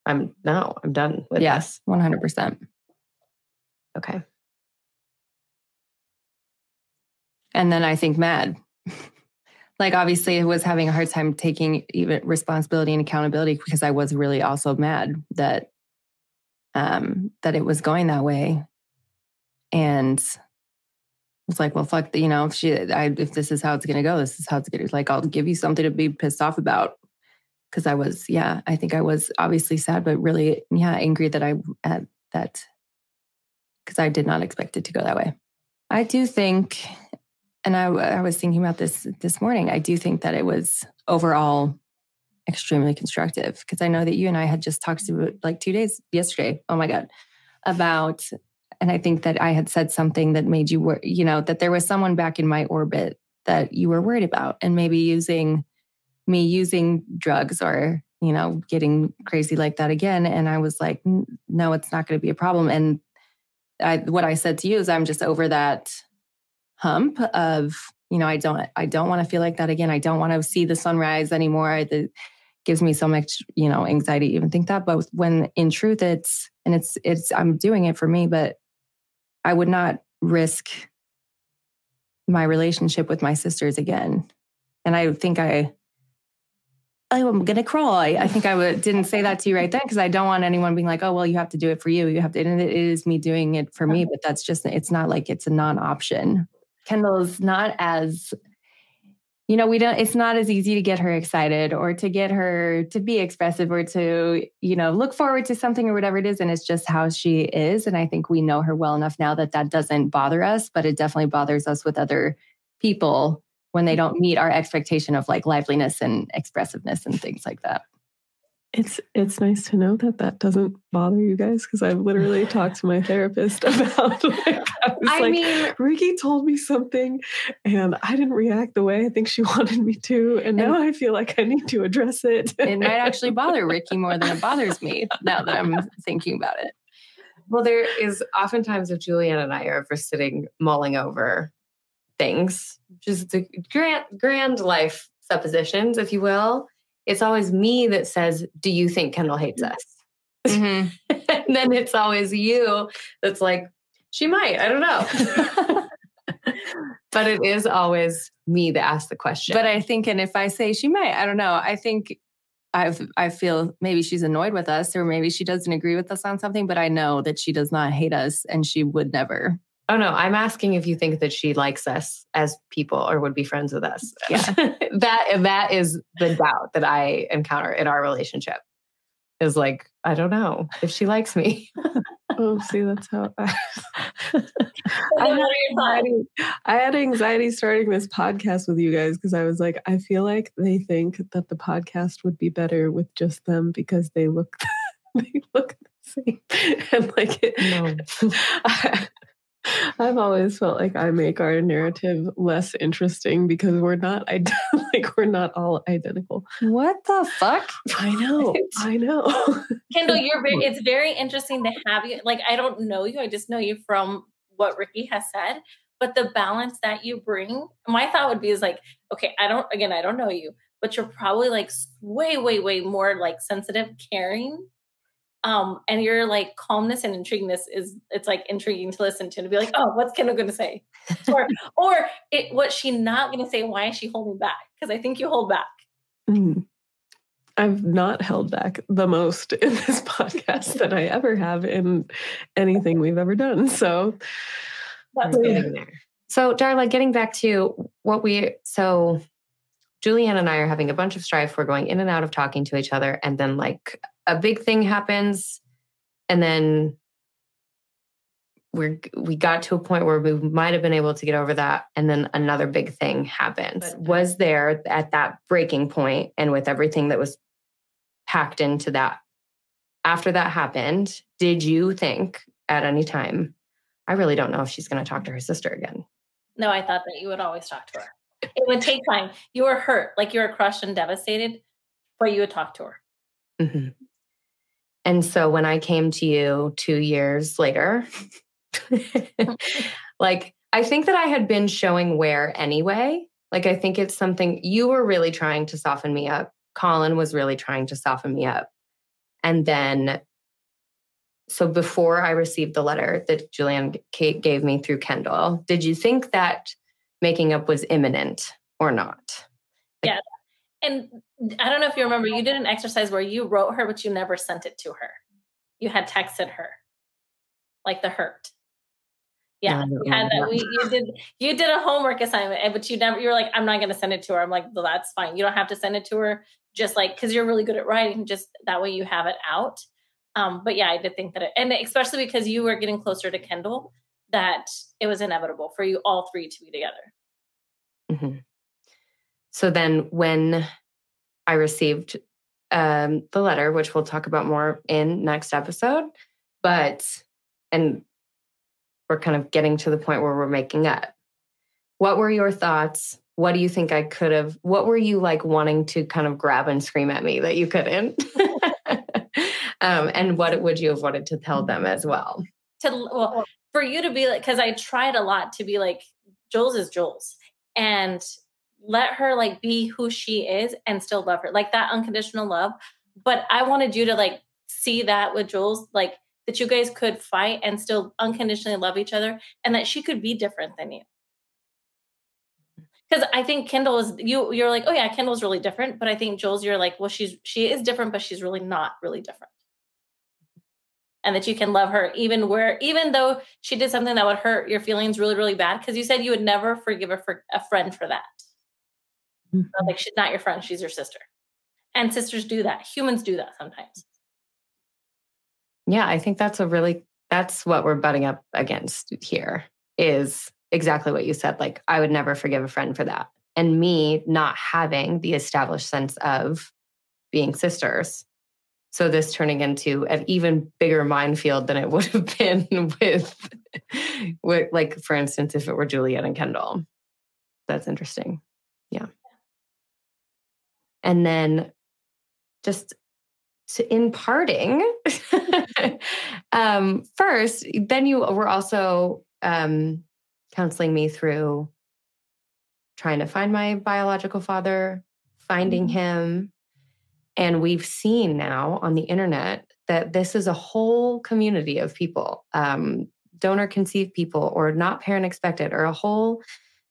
I'm no, I'm done with Yes. One hundred percent. Okay. And then I think mad. [LAUGHS] like obviously I was having a hard time taking even responsibility and accountability because I was really also mad that um that it was going that way. And it's like, well, fuck, you know, if she, I, if this is how it's gonna go, this is how it's gonna. Like, I'll give you something to be pissed off about, because I was, yeah, I think I was obviously sad, but really, yeah, angry that I at that, because I did not expect it to go that way. I do think, and I, I was thinking about this this morning. I do think that it was overall extremely constructive because I know that you and I had just talked like two days yesterday. Oh my god, about and I think that I had said something that made you wor- you know that there was someone back in my orbit that you were worried about and maybe using me using drugs or you know getting crazy like that again. And I was like no it's not going to be a problem. And I what I said to you is I'm just over that hump of you know I don't I don't want to feel like that again. I don't want to see the sunrise anymore. It gives me so much you know anxiety even think that. But when in truth it's and it's it's I'm doing it for me but I would not risk my relationship with my sisters again. And I think I, I'm gonna cry. I think I would, didn't say that to you right then because I don't want anyone being like, "Oh, well, you have to do it for you. You have to." And it is me doing it for me, uh-huh. but that's just it's not like it's a non-option. Kendall's not as, you know, we don't. It's not as easy to get her excited or to get her to be expressive or to, you know, look forward to something or whatever it is. And it's just how she is. And I think we know her well enough now that that doesn't bother us, but it definitely bothers us with other people when they mm-hmm. don't meet our expectation of like liveliness and expressiveness and things like that. It's it's nice to know that that doesn't bother you guys because I've literally [LAUGHS] talked to my therapist [LAUGHS] about. Like, [LAUGHS] I was I like, mean, Rikki told me something, and I didn't react the way I think she wanted me to, and now I feel like I need to address it. It might actually bother Rikki more than it bothers me now that I'm thinking about it. well, there is oftentimes if Julianne and I are ever sitting mulling over things, just the grand grand life suppositions, if you will. It's always me that says, "Do you think Kendall hates us?" Mm-hmm. [LAUGHS] and then it's always you that's like, "She might. I don't know." [LAUGHS] but it is always me that asks the question. But I think, and if I say she might, I don't know. I think I I feel maybe she's annoyed with us, or maybe she doesn't agree with us on something. But I know that she does not hate us, and she would never. Oh no, I'm asking if you think that she likes us as people or would be friends with us. Yeah. [LAUGHS] that that is the doubt that I encounter in our relationship. Is like, I don't know if she likes me. [LAUGHS] oh, see, that's how I, [LAUGHS] I had what are your thoughts? anxiety. I had anxiety starting this podcast with you guys because I was like, I feel like they think that the podcast would be better with just them because they look they look the same and like it, No. I, I've always felt like I make our narrative less interesting because we're not ide- [LAUGHS] like we're not all identical. What the fuck? I know, I know. [LAUGHS] Kendall, you're very, it's very interesting to have you. Like, I don't know you, I just know you from what Rikki has said, but the balance that you bring, my thought would be is like, okay, I don't, again, I don't know you, but you're probably like way, way, way more like sensitive, caring. Um, and your like calmness and intriguingness is it's like intriguing to listen to to be like, oh, what's Kendall gonna say? Or [LAUGHS] or it what's she not gonna say? Why is she holding back? Because I think you hold back. Mm. I've not held back the most [LAUGHS] in this podcast that I ever have in anything we've ever done. So, That's getting there. So, Darla, getting back to what we so Julianne and I are having a bunch of strife. We're going in and out of talking to each other, and then like a big thing happens, and then we're we got to a point where we might have been able to get over that, and then another big thing happened. Was there at that breaking point, and with everything that was packed into that? After that happened, did you think at any time, I really don't know if she's going to talk to her sister again. No, I thought that you would always talk to her. It would take time. You were hurt, like you were crushed and devastated, but you would talk to her. hmm And so when I came to you two years later, [LAUGHS] [LAUGHS] like I think that I had been showing wear anyway. Like I think it's something you were really trying to soften me up. Colin was really trying to soften me up. And then, so before I received the letter that Julianne Kate gave me through Kendall, did you think that making up was imminent or not? And I don't know if you remember, you did an exercise where you wrote her, but you never sent it to her. You had texted her, like the hurt. Yeah, No, you had that. We you did you did a homework assignment, but you never. You were like, I'm not going to send it to her. I'm like, well, that's fine. You don't have to send it to her. Just like because you're really good at writing, just that way you have it out. Um, but yeah, I did think that, it, and especially because you were getting closer to Kendall, that it was inevitable for you all three to be together. Mhm. So then, when I received um, the letter, which we'll talk about more in next episode, but and we're kind of getting to the point where we're making up. What were your thoughts? What do you think I could have? What were you like wanting to kind of grab and scream at me that you couldn't? [LAUGHS] um, and what would you have wanted to tell them as well? to well for you to be like because i tried a lot to be like jules is jules and let her like be who she is and still love her like that unconditional love. But i wanted you to like see that with jules like that you guys could fight and still unconditionally love each other and that she could be different than you. Because i think kendall is you you're like oh yeah kendall's really different. But i think jules you're like well she's she is different but she's really not really different. And that you can love her even where even though she did something that would hurt your feelings really really bad because you said you would never forgive a, a friend for that Mhm. So, like she's not your friend she's your sister and sisters do that humans do that sometimes Yeah, I think that's a really that's what we're butting up against here is exactly what you said. Like I would never forgive a friend for that. And me not having the established sense of being sisters. So this turning into an even bigger minefield than it would have [LAUGHS] been with, with like for instance, if it were Juliet and Kendall. That's interesting. Yeah. And then just to, in parting, [LAUGHS] um, first, then you were also um, counseling me through trying to find my biological father, finding him. And we've seen now on the internet that this is a whole community of people, um, donor conceived people, or not parent expected, or a whole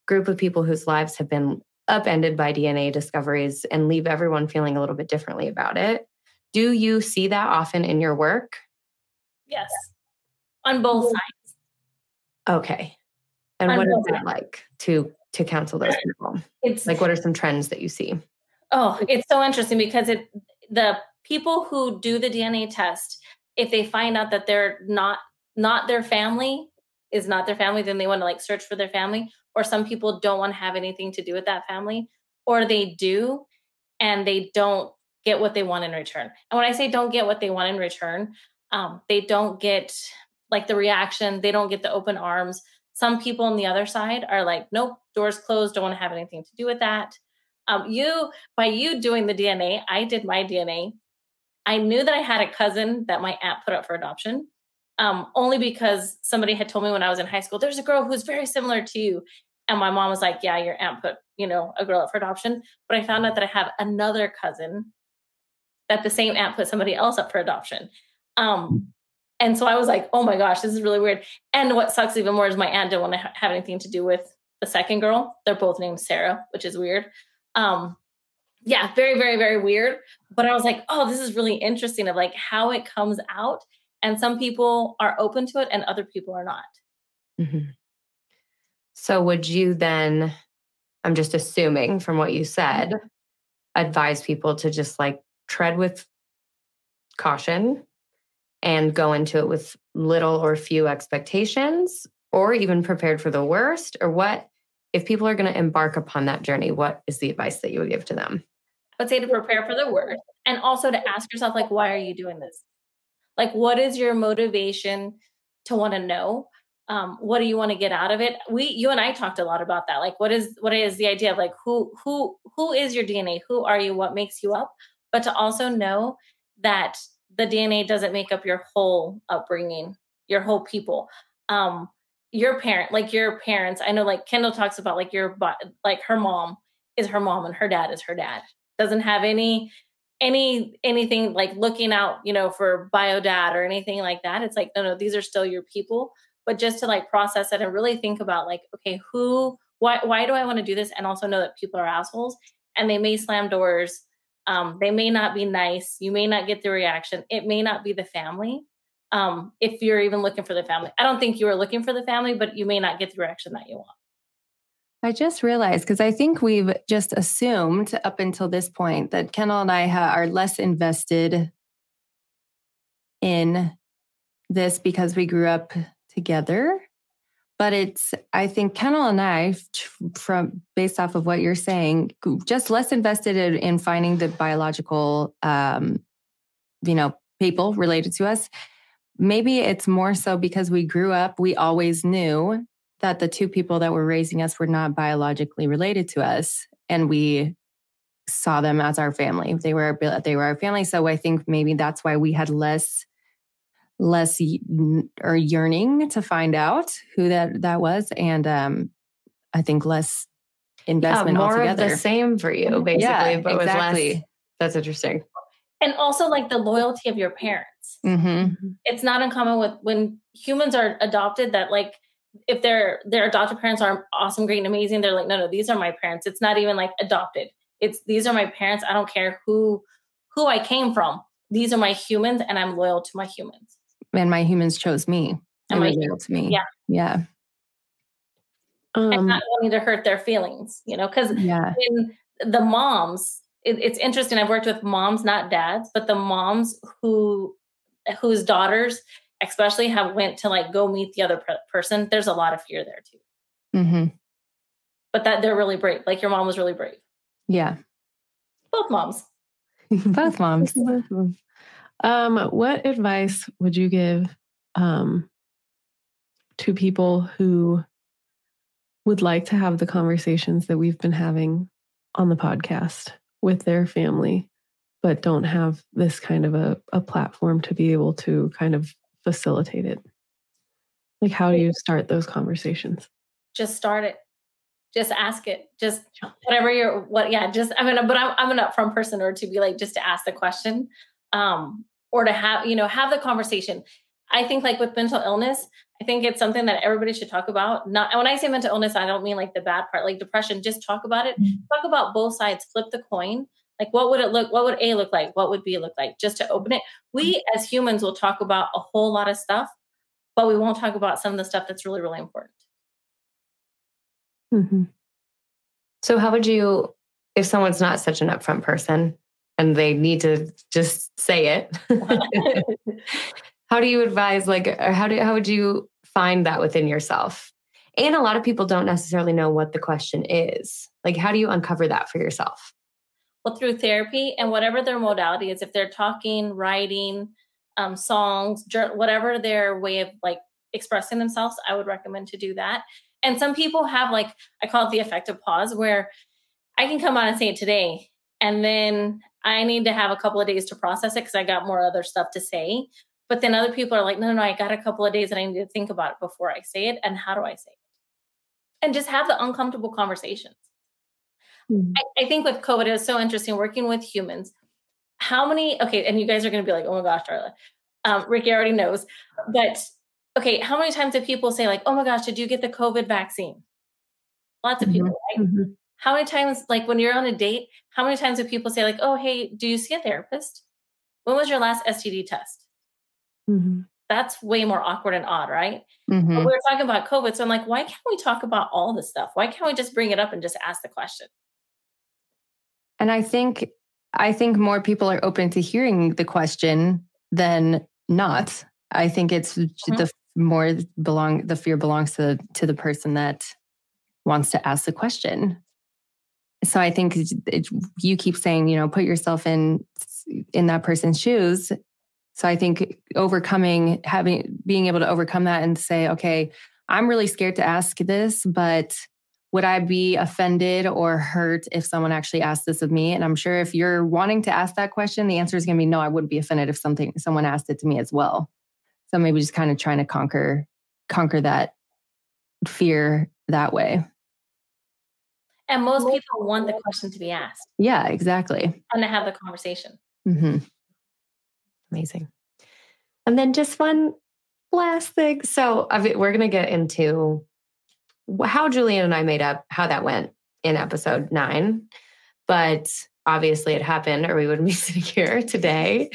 group of people whose lives have been upended by DNA discoveries and leave everyone feeling a little bit differently about it. Do you see that often in your work? yes on both mm-hmm. sides Okay. And On what is it like to to counsel those people? it's Like what are some trends that you see? Oh, it's so interesting because it the people who do the DNA test, if they find out that they're not not their family is not their family, then they want to like search for their family. Or some people don't want to have anything to do with that family, or they do and they don't get what they want in return. And when I say don't get what they want in return, um, they don't get like the reaction, they don't get the open arms. Some people on the other side are like, nope, doors closed, don't want to have anything to do with that. Um, you by you doing the DNA, I did my DNA. I knew that I had a cousin that my aunt put up for adoption, um, only because somebody had told me when I was in high school, there's a girl who's very similar to you. And my mom was like, Yeah, your aunt put, you know, a girl up for adoption. But I found out that I have another cousin that the same aunt put somebody else up for adoption. Um, and so I was like, oh my gosh, this is really weird. And what sucks even more is my aunt didn't want to ha- have anything to do with the second girl. They're both named Sarah, which is weird. Um, yeah, very, very, very weird. But I was like, oh, this is really interesting of like how it comes out. And some people are open to it and other people are not. Mhm. So would you then, I'm just assuming from what you said, advise people to just like tread with caution and go into it with little or few expectations or even prepared for the worst? Or what, if people are going to embark upon that journey, what is the advice that you would give to them? I would say to prepare for the worst and also to ask yourself, like, why are you doing this? Like, what is your motivation to want to know? Um, what do you want to get out of it? We you and i talked a lot about that. Like what is what is the idea of like who who who is your dna who are you? What makes you up? But to also know that the dna doesn't make up your whole upbringing your whole people. Um your parent like your parents i know like kendall talks about like your like her mom is her mom and her dad is her dad. Doesn't have any any anything like looking out you know for bio dad or anything like that it's like no no these are still your people. But just to like process it and really think about like okay who why why do i want to do this? And also know that people are assholes and they may slam doors. Um, they may not be nice. You may not get the reaction. It may not be the family. Um, if you're even looking for the family. I don't think you were looking for the family but you may not get the reaction that you want I just realized because I think we've just assumed up until this point that Kendall and I ha- are less invested in this because we grew up together. But it's, I think Kendall and I, from based off of what you're saying, just less invested in, in finding the biological, um, you know, people related to us. Maybe it's more so because we grew up, we always knew that the two people that were raising us were not biologically related to us and we saw them as our family they were they were our family so i think maybe that's why we had less less or yearning to find out who that that was and um i think less investment yeah, more altogether. of the same for you mm-hmm. basically yeah, but exactly. with less that's interesting and also like the loyalty of your parents mm-hmm. it's not uncommon with when humans are adopted that like if their their adopted parents are awesome, great, and amazing, they're like, no, no, these are my parents. It's not even like adopted. It's these are my parents. I don't care who who I came from. These are my humans, and I'm loyal to my humans. And my humans chose me. And my loyal to me. Yeah, yeah. Um, and not wanting to hurt their feelings, you know, because yeah. in the moms, it, it's interesting. I've worked with moms, not dads, but the moms who whose daughters especially have went to like go meet the other person there's a lot of fear there too. Mm-hmm. but that they're really brave like your mom was really brave. Yeah. Both moms. [LAUGHS] [LAUGHS] Both moms. Um what advice would you give um to people who would like to have the conversations that we've been having on the podcast with their family but don't have this kind of a, a platform to be able to kind of facilitate it? Like, how do you start those conversations? Just start it. Just ask it. Just whatever you're, what, yeah, just, I mean, but I'm, I'm an upfront person or to be like, just to ask the question um, or to have, you know, have the conversation. I think like with mental illness, I think it's something that everybody should talk about. Not, when I say mental illness, I don't mean like the bad part, like depression, just talk about it. Mm-hmm. Talk about both sides, flip the coin like, what would it look? What would A look like? What would B look like? Just to open it. We mm-hmm. as humans will talk about a whole lot of stuff, but we won't talk about some of the stuff that's really, really important. Mm-hmm. So, how would you, if someone's not such an upfront person and they need to just say it, [LAUGHS] how do you advise, like, or how do how would you find that within yourself? And a lot of people don't necessarily know what the question is. Like, how do you uncover that for yourself? Well through therapy and whatever their modality is if they're talking writing um, songs whatever their way of like expressing themselves i would recommend to do that. And some people have like i call it the effective pause where i can come on and say it today and then i need to have a couple of days to process it because i got more other stuff to say. But then other people are like no no no i got a couple of days and i need to think about it before i say it and how do i say it? And just have the uncomfortable conversations Mm-hmm. I, I think with COVID, it was so interesting working with humans. How many, okay, and you guys are going to be like, oh my gosh, Darla. Um, Rikki already knows. But okay, how many times do people say, like, oh my gosh, did you get the COVID vaccine? Lots of mm-hmm. people, right? Mm-hmm. How many times, like when you're on a date, how many times do people say, like, oh, hey, do you see a therapist? When was your last STD test? Mm-hmm. That's way more awkward and odd, right? Mm-hmm. But we are talking about COVID. So I'm like, why can't we talk about all this stuff? Why can't we just bring it up and just ask the question? And I think I think more people are open to hearing the question than not. I think it's mm-hmm. the more belong the fear belongs to to the person that wants to ask the question. So I think it, you keep saying, you know, put yourself in in that person's shoes. So I think overcoming, having, being able to overcome that and say, okay, I'm really scared to ask this, but would I be offended or hurt if someone actually asked this of me? And I'm sure if you're wanting to ask that question, the answer is going to be no, I wouldn't be offended if something someone asked it to me as well. So maybe just kind of trying to conquer conquer that fear that way. And most people want the question to be asked. Yeah, exactly. And to have the conversation. Mm-hmm. Amazing. And then just one last thing. So I mean, we're going to get into how Julianne and I made up, how that went in episode nine. But obviously it happened or we wouldn't be [LAUGHS] sitting here today.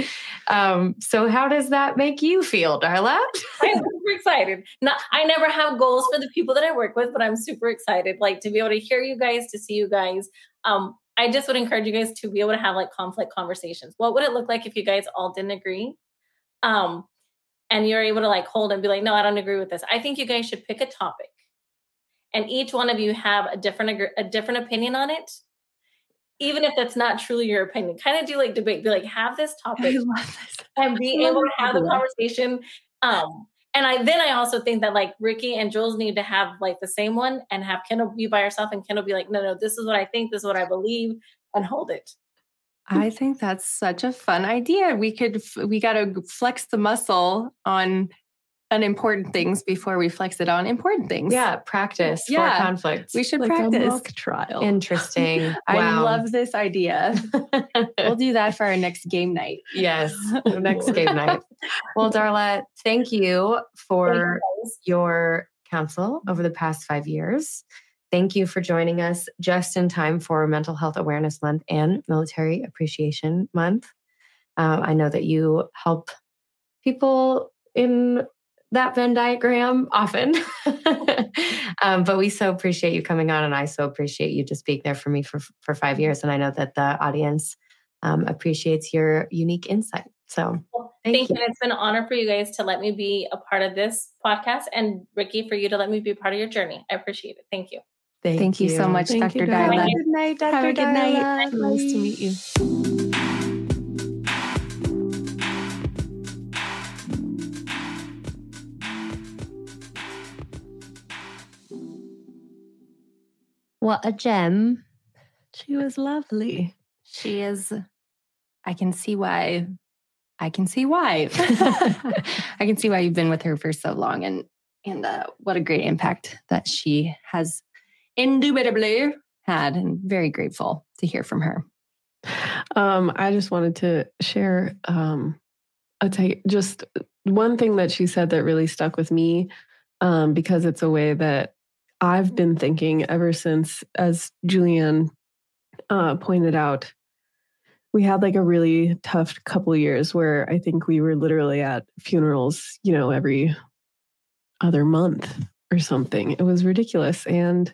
Um, so how does that make you feel, Darla? I'm super excited. Not, I never have goals for the people that I work with, but I'm super excited, like to be able to hear you guys, to see you guys. Um, I just would encourage you guys to be able to have like conflict conversations. What would it look like if you guys all didn't agree? Um, and you're able to like hold and be like, no, I don't agree with this. I think you guys should pick a topic and each one of you have a different a different opinion on it even if that's not truly your opinion kind of do like debate be like have this [LAUGHS] topic and be able to have the conversation um and I then I also think that like Rikki and Jules need to have like the same one and have Kendall be by herself and Kendall be like, no, no, this is what I think, this is what I believe, and hold it. I think that's such a fun idea. We could we got to flex the muscle on unimportant things before we flex it on important things. Yeah, practice yeah. for conflict. We should like practice. trial. Interesting. [LAUGHS] I love this idea. [LAUGHS] we'll do that for our next game night. Yes, next game night. Well, Darla, thank you for your counsel over the past five years. Thank you for joining us just in time for Mental Health Awareness Month and Military Appreciation Month. Uh, I know that you help people in that Venn diagram often. [LAUGHS] um, but we so appreciate you coming on, and I so appreciate you just being there for me for for five years. And I know that the audience um, appreciates your unique insight. So thank, thank you. you. And it's been an honor for you guys to let me be a part of this podcast, and Rikki for you to let me be a part of your journey. I appreciate it. Thank you. Thank, thank you. you. so much, thank Dr. Darla. Good night, Dr. Have a good night. Nice to meet you. What a gem. She was lovely. She is, I can see why. I can see why. [LAUGHS] I can see why you've been with her for so long and and uh, what a great impact that she has indubitably had and very grateful to hear from her. Um, I just wanted to share um, a t- just one thing that she said that really stuck with me um, because it's a way that I've been thinking ever since, as Julianne uh, pointed out, we had like a really tough couple years where I think we were literally at funerals, you know, every other month or something. It was ridiculous. And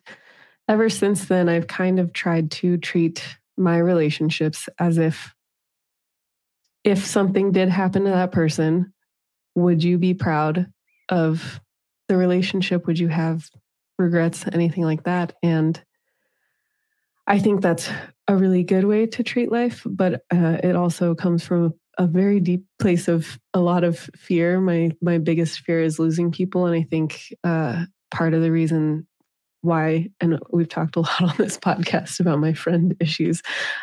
ever since then, I've kind of tried to treat my relationships as if if something did happen to that person, would you be proud of the relationship? Would you have regrets, anything like that. And I think that's a really good way to treat life, but uh, it also comes from a very deep place of a lot of fear. My my biggest fear is losing people, and I think uh, part of the reason why, and we've talked a [LAUGHS] lot on this podcast about my friend issues.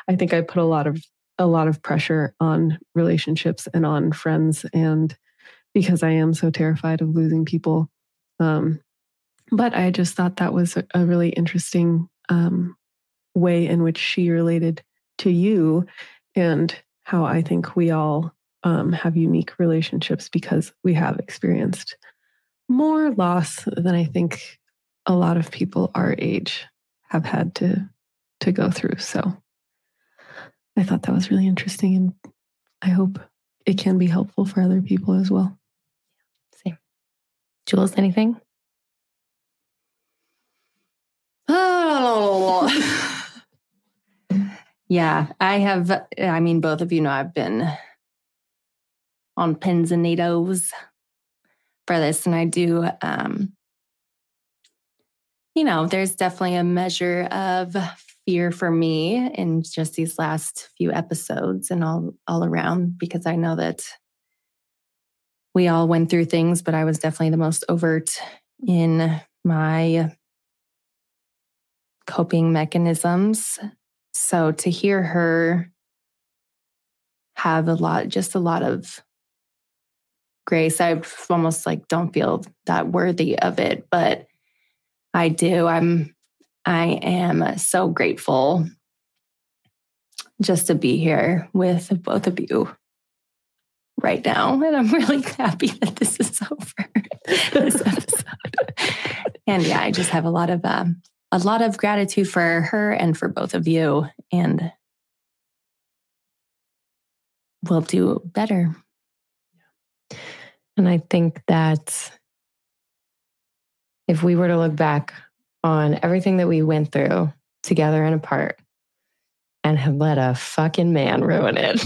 I think I put a lot of a lot of pressure on relationships and on friends, and because I am so terrified of losing people, um, but I just thought that was a, really interesting um, way in which she related to you and how I think we all um, have unique relationships because we have experienced more loss than I think a lot of people our age have had to to go through. So I thought that was really interesting and I hope it can be helpful for other people as well. Same. Jules, anything? Oh. [LAUGHS] yeah, I have. I mean, both of you know I've been on pins and needles for this, and I do. Um, you know, there's definitely a measure of fear for me in just these last few episodes and all all around because I know that we all went through things, but I was definitely the most overt in my coping mechanisms. So to hear her have a lot, just a lot of grace, I almost like don't feel that worthy of it, but I do. I'm, I am so grateful just to be here with both of you right now. And I'm really [LAUGHS] happy that this is over [LAUGHS] this episode. and yeah, I just have a lot of um, a lot of gratitude for her and for both of you. And we'll do better. And I think that if we were to look back on everything that we went through together and apart and have let a fucking man ruin it,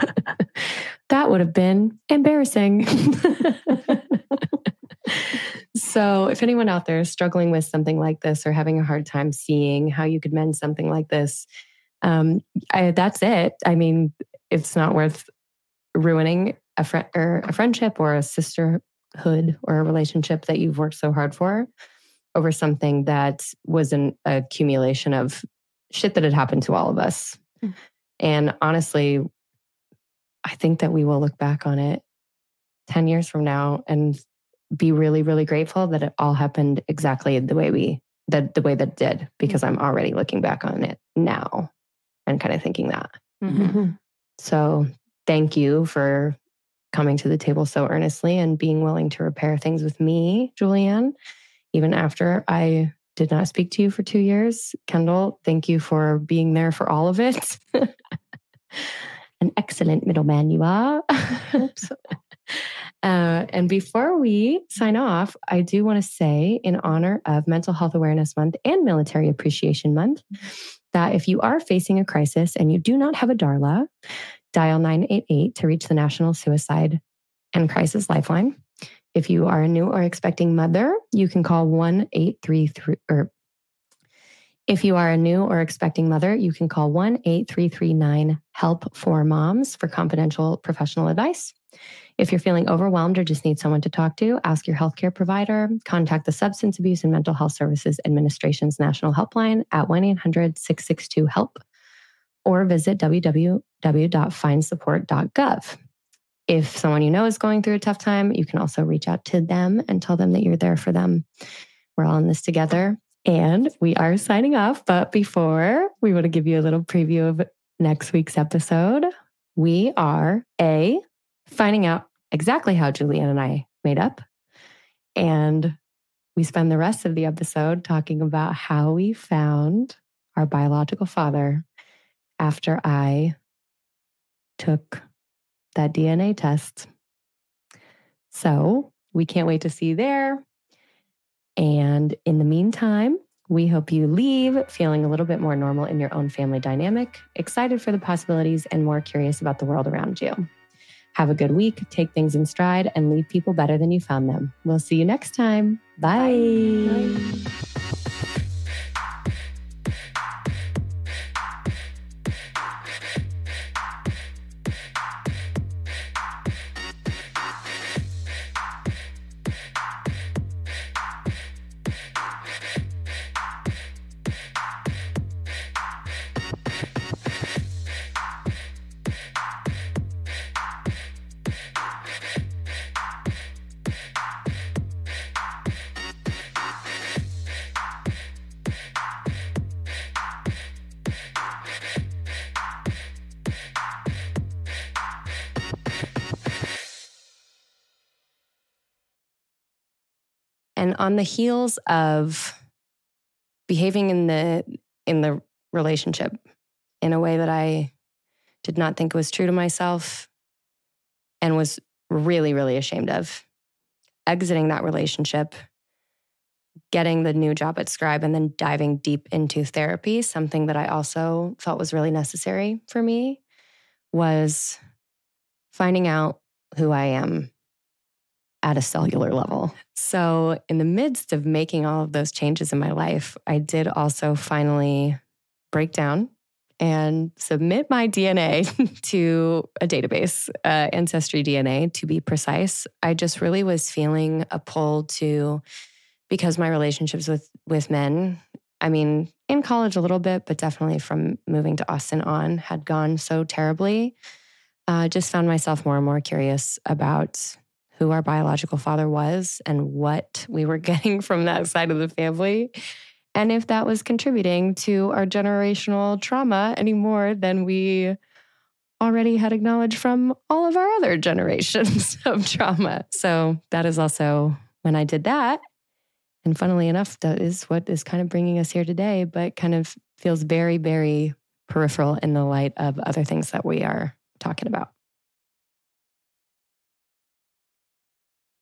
[LAUGHS] that would have been embarrassing. [LAUGHS] so, if anyone out there is struggling with something like this or having a hard time seeing how you could mend something like this, um, I, that's it. I mean, it's not worth ruining a friend or a friendship or a sisterhood or a relationship that you've worked so hard for over something that was an accumulation of shit that had happened to all of us. Mm. And honestly, I think that we will look back on it 10 years from now and be really, really grateful that it all happened exactly the way we, that the way that did, because I'm already looking back on it now and kind of thinking that. Mm-hmm. mm-hmm. So thank you for coming to the table so earnestly and being willing to repair things with me, Julianne, even after I did not speak to you for two years. Kendall, thank you for being there for all of it. [LAUGHS] An excellent middleman you are. [LAUGHS] uh, and before we sign off, I do want to say, in honor of Mental Health Awareness Month and Military Appreciation Month, that if you are facing a crisis and you do not have a Darla, dial 988 to reach the National Suicide and Crisis Lifeline. If you are a new or expecting mother, you can call 1 833 or if you are a new or expecting mother, you can call 1 8339 HELP for Moms for confidential professional advice. If you're feeling overwhelmed or just need someone to talk to, ask your healthcare provider. Contact the Substance Abuse and Mental Health Services Administration's National Helpline at 1 800 662 HELP or visit www.findsupport.gov. If someone you know is going through a tough time, you can also reach out to them and tell them that you're there for them. We're all in this together. And we are signing off. But before we want to give you a little preview of next week's episode, we are A, finding out exactly how Julianne and I made up. And we spend the rest of the episode talking about how we found our biological father after I took that DNA test. So we can't wait to see you there. And in the meantime, we hope you leave feeling a little bit more normal in your own family dynamic, excited for the possibilities, and more curious about the world around you. Have a good week, take things in stride, and leave people better than you found them. We'll see you next time. Bye. Bye. Bye. And on the heels of behaving in the in the relationship in a way that I did not think was true to myself and was really, really ashamed of. Exiting that relationship, getting the new job at Scribe, and then diving deep into therapy, something that I also felt was really necessary for me, was finding out who I am at a cellular level. So, in the midst of making all of those changes in my life, I did also finally break down and submit my DNA [LAUGHS] to a database, uh, Ancestry DNA to be precise. I just really was feeling a pull to, because my relationships with with men, I mean, in college a little bit, but definitely from moving to Austin on, had gone so terribly. Uh, just found myself more and more curious about who our biological father was and what we were [LAUGHS] getting from that side of the family and if that was contributing to our generational trauma any more than we already had acknowledged from all of our other [LAUGHS] generations [LAUGHS] of trauma. So that is also when I did that. And funnily enough, that is what is kind of bringing us here today, but kind of feels very, very peripheral in the light of other things that we are talking about.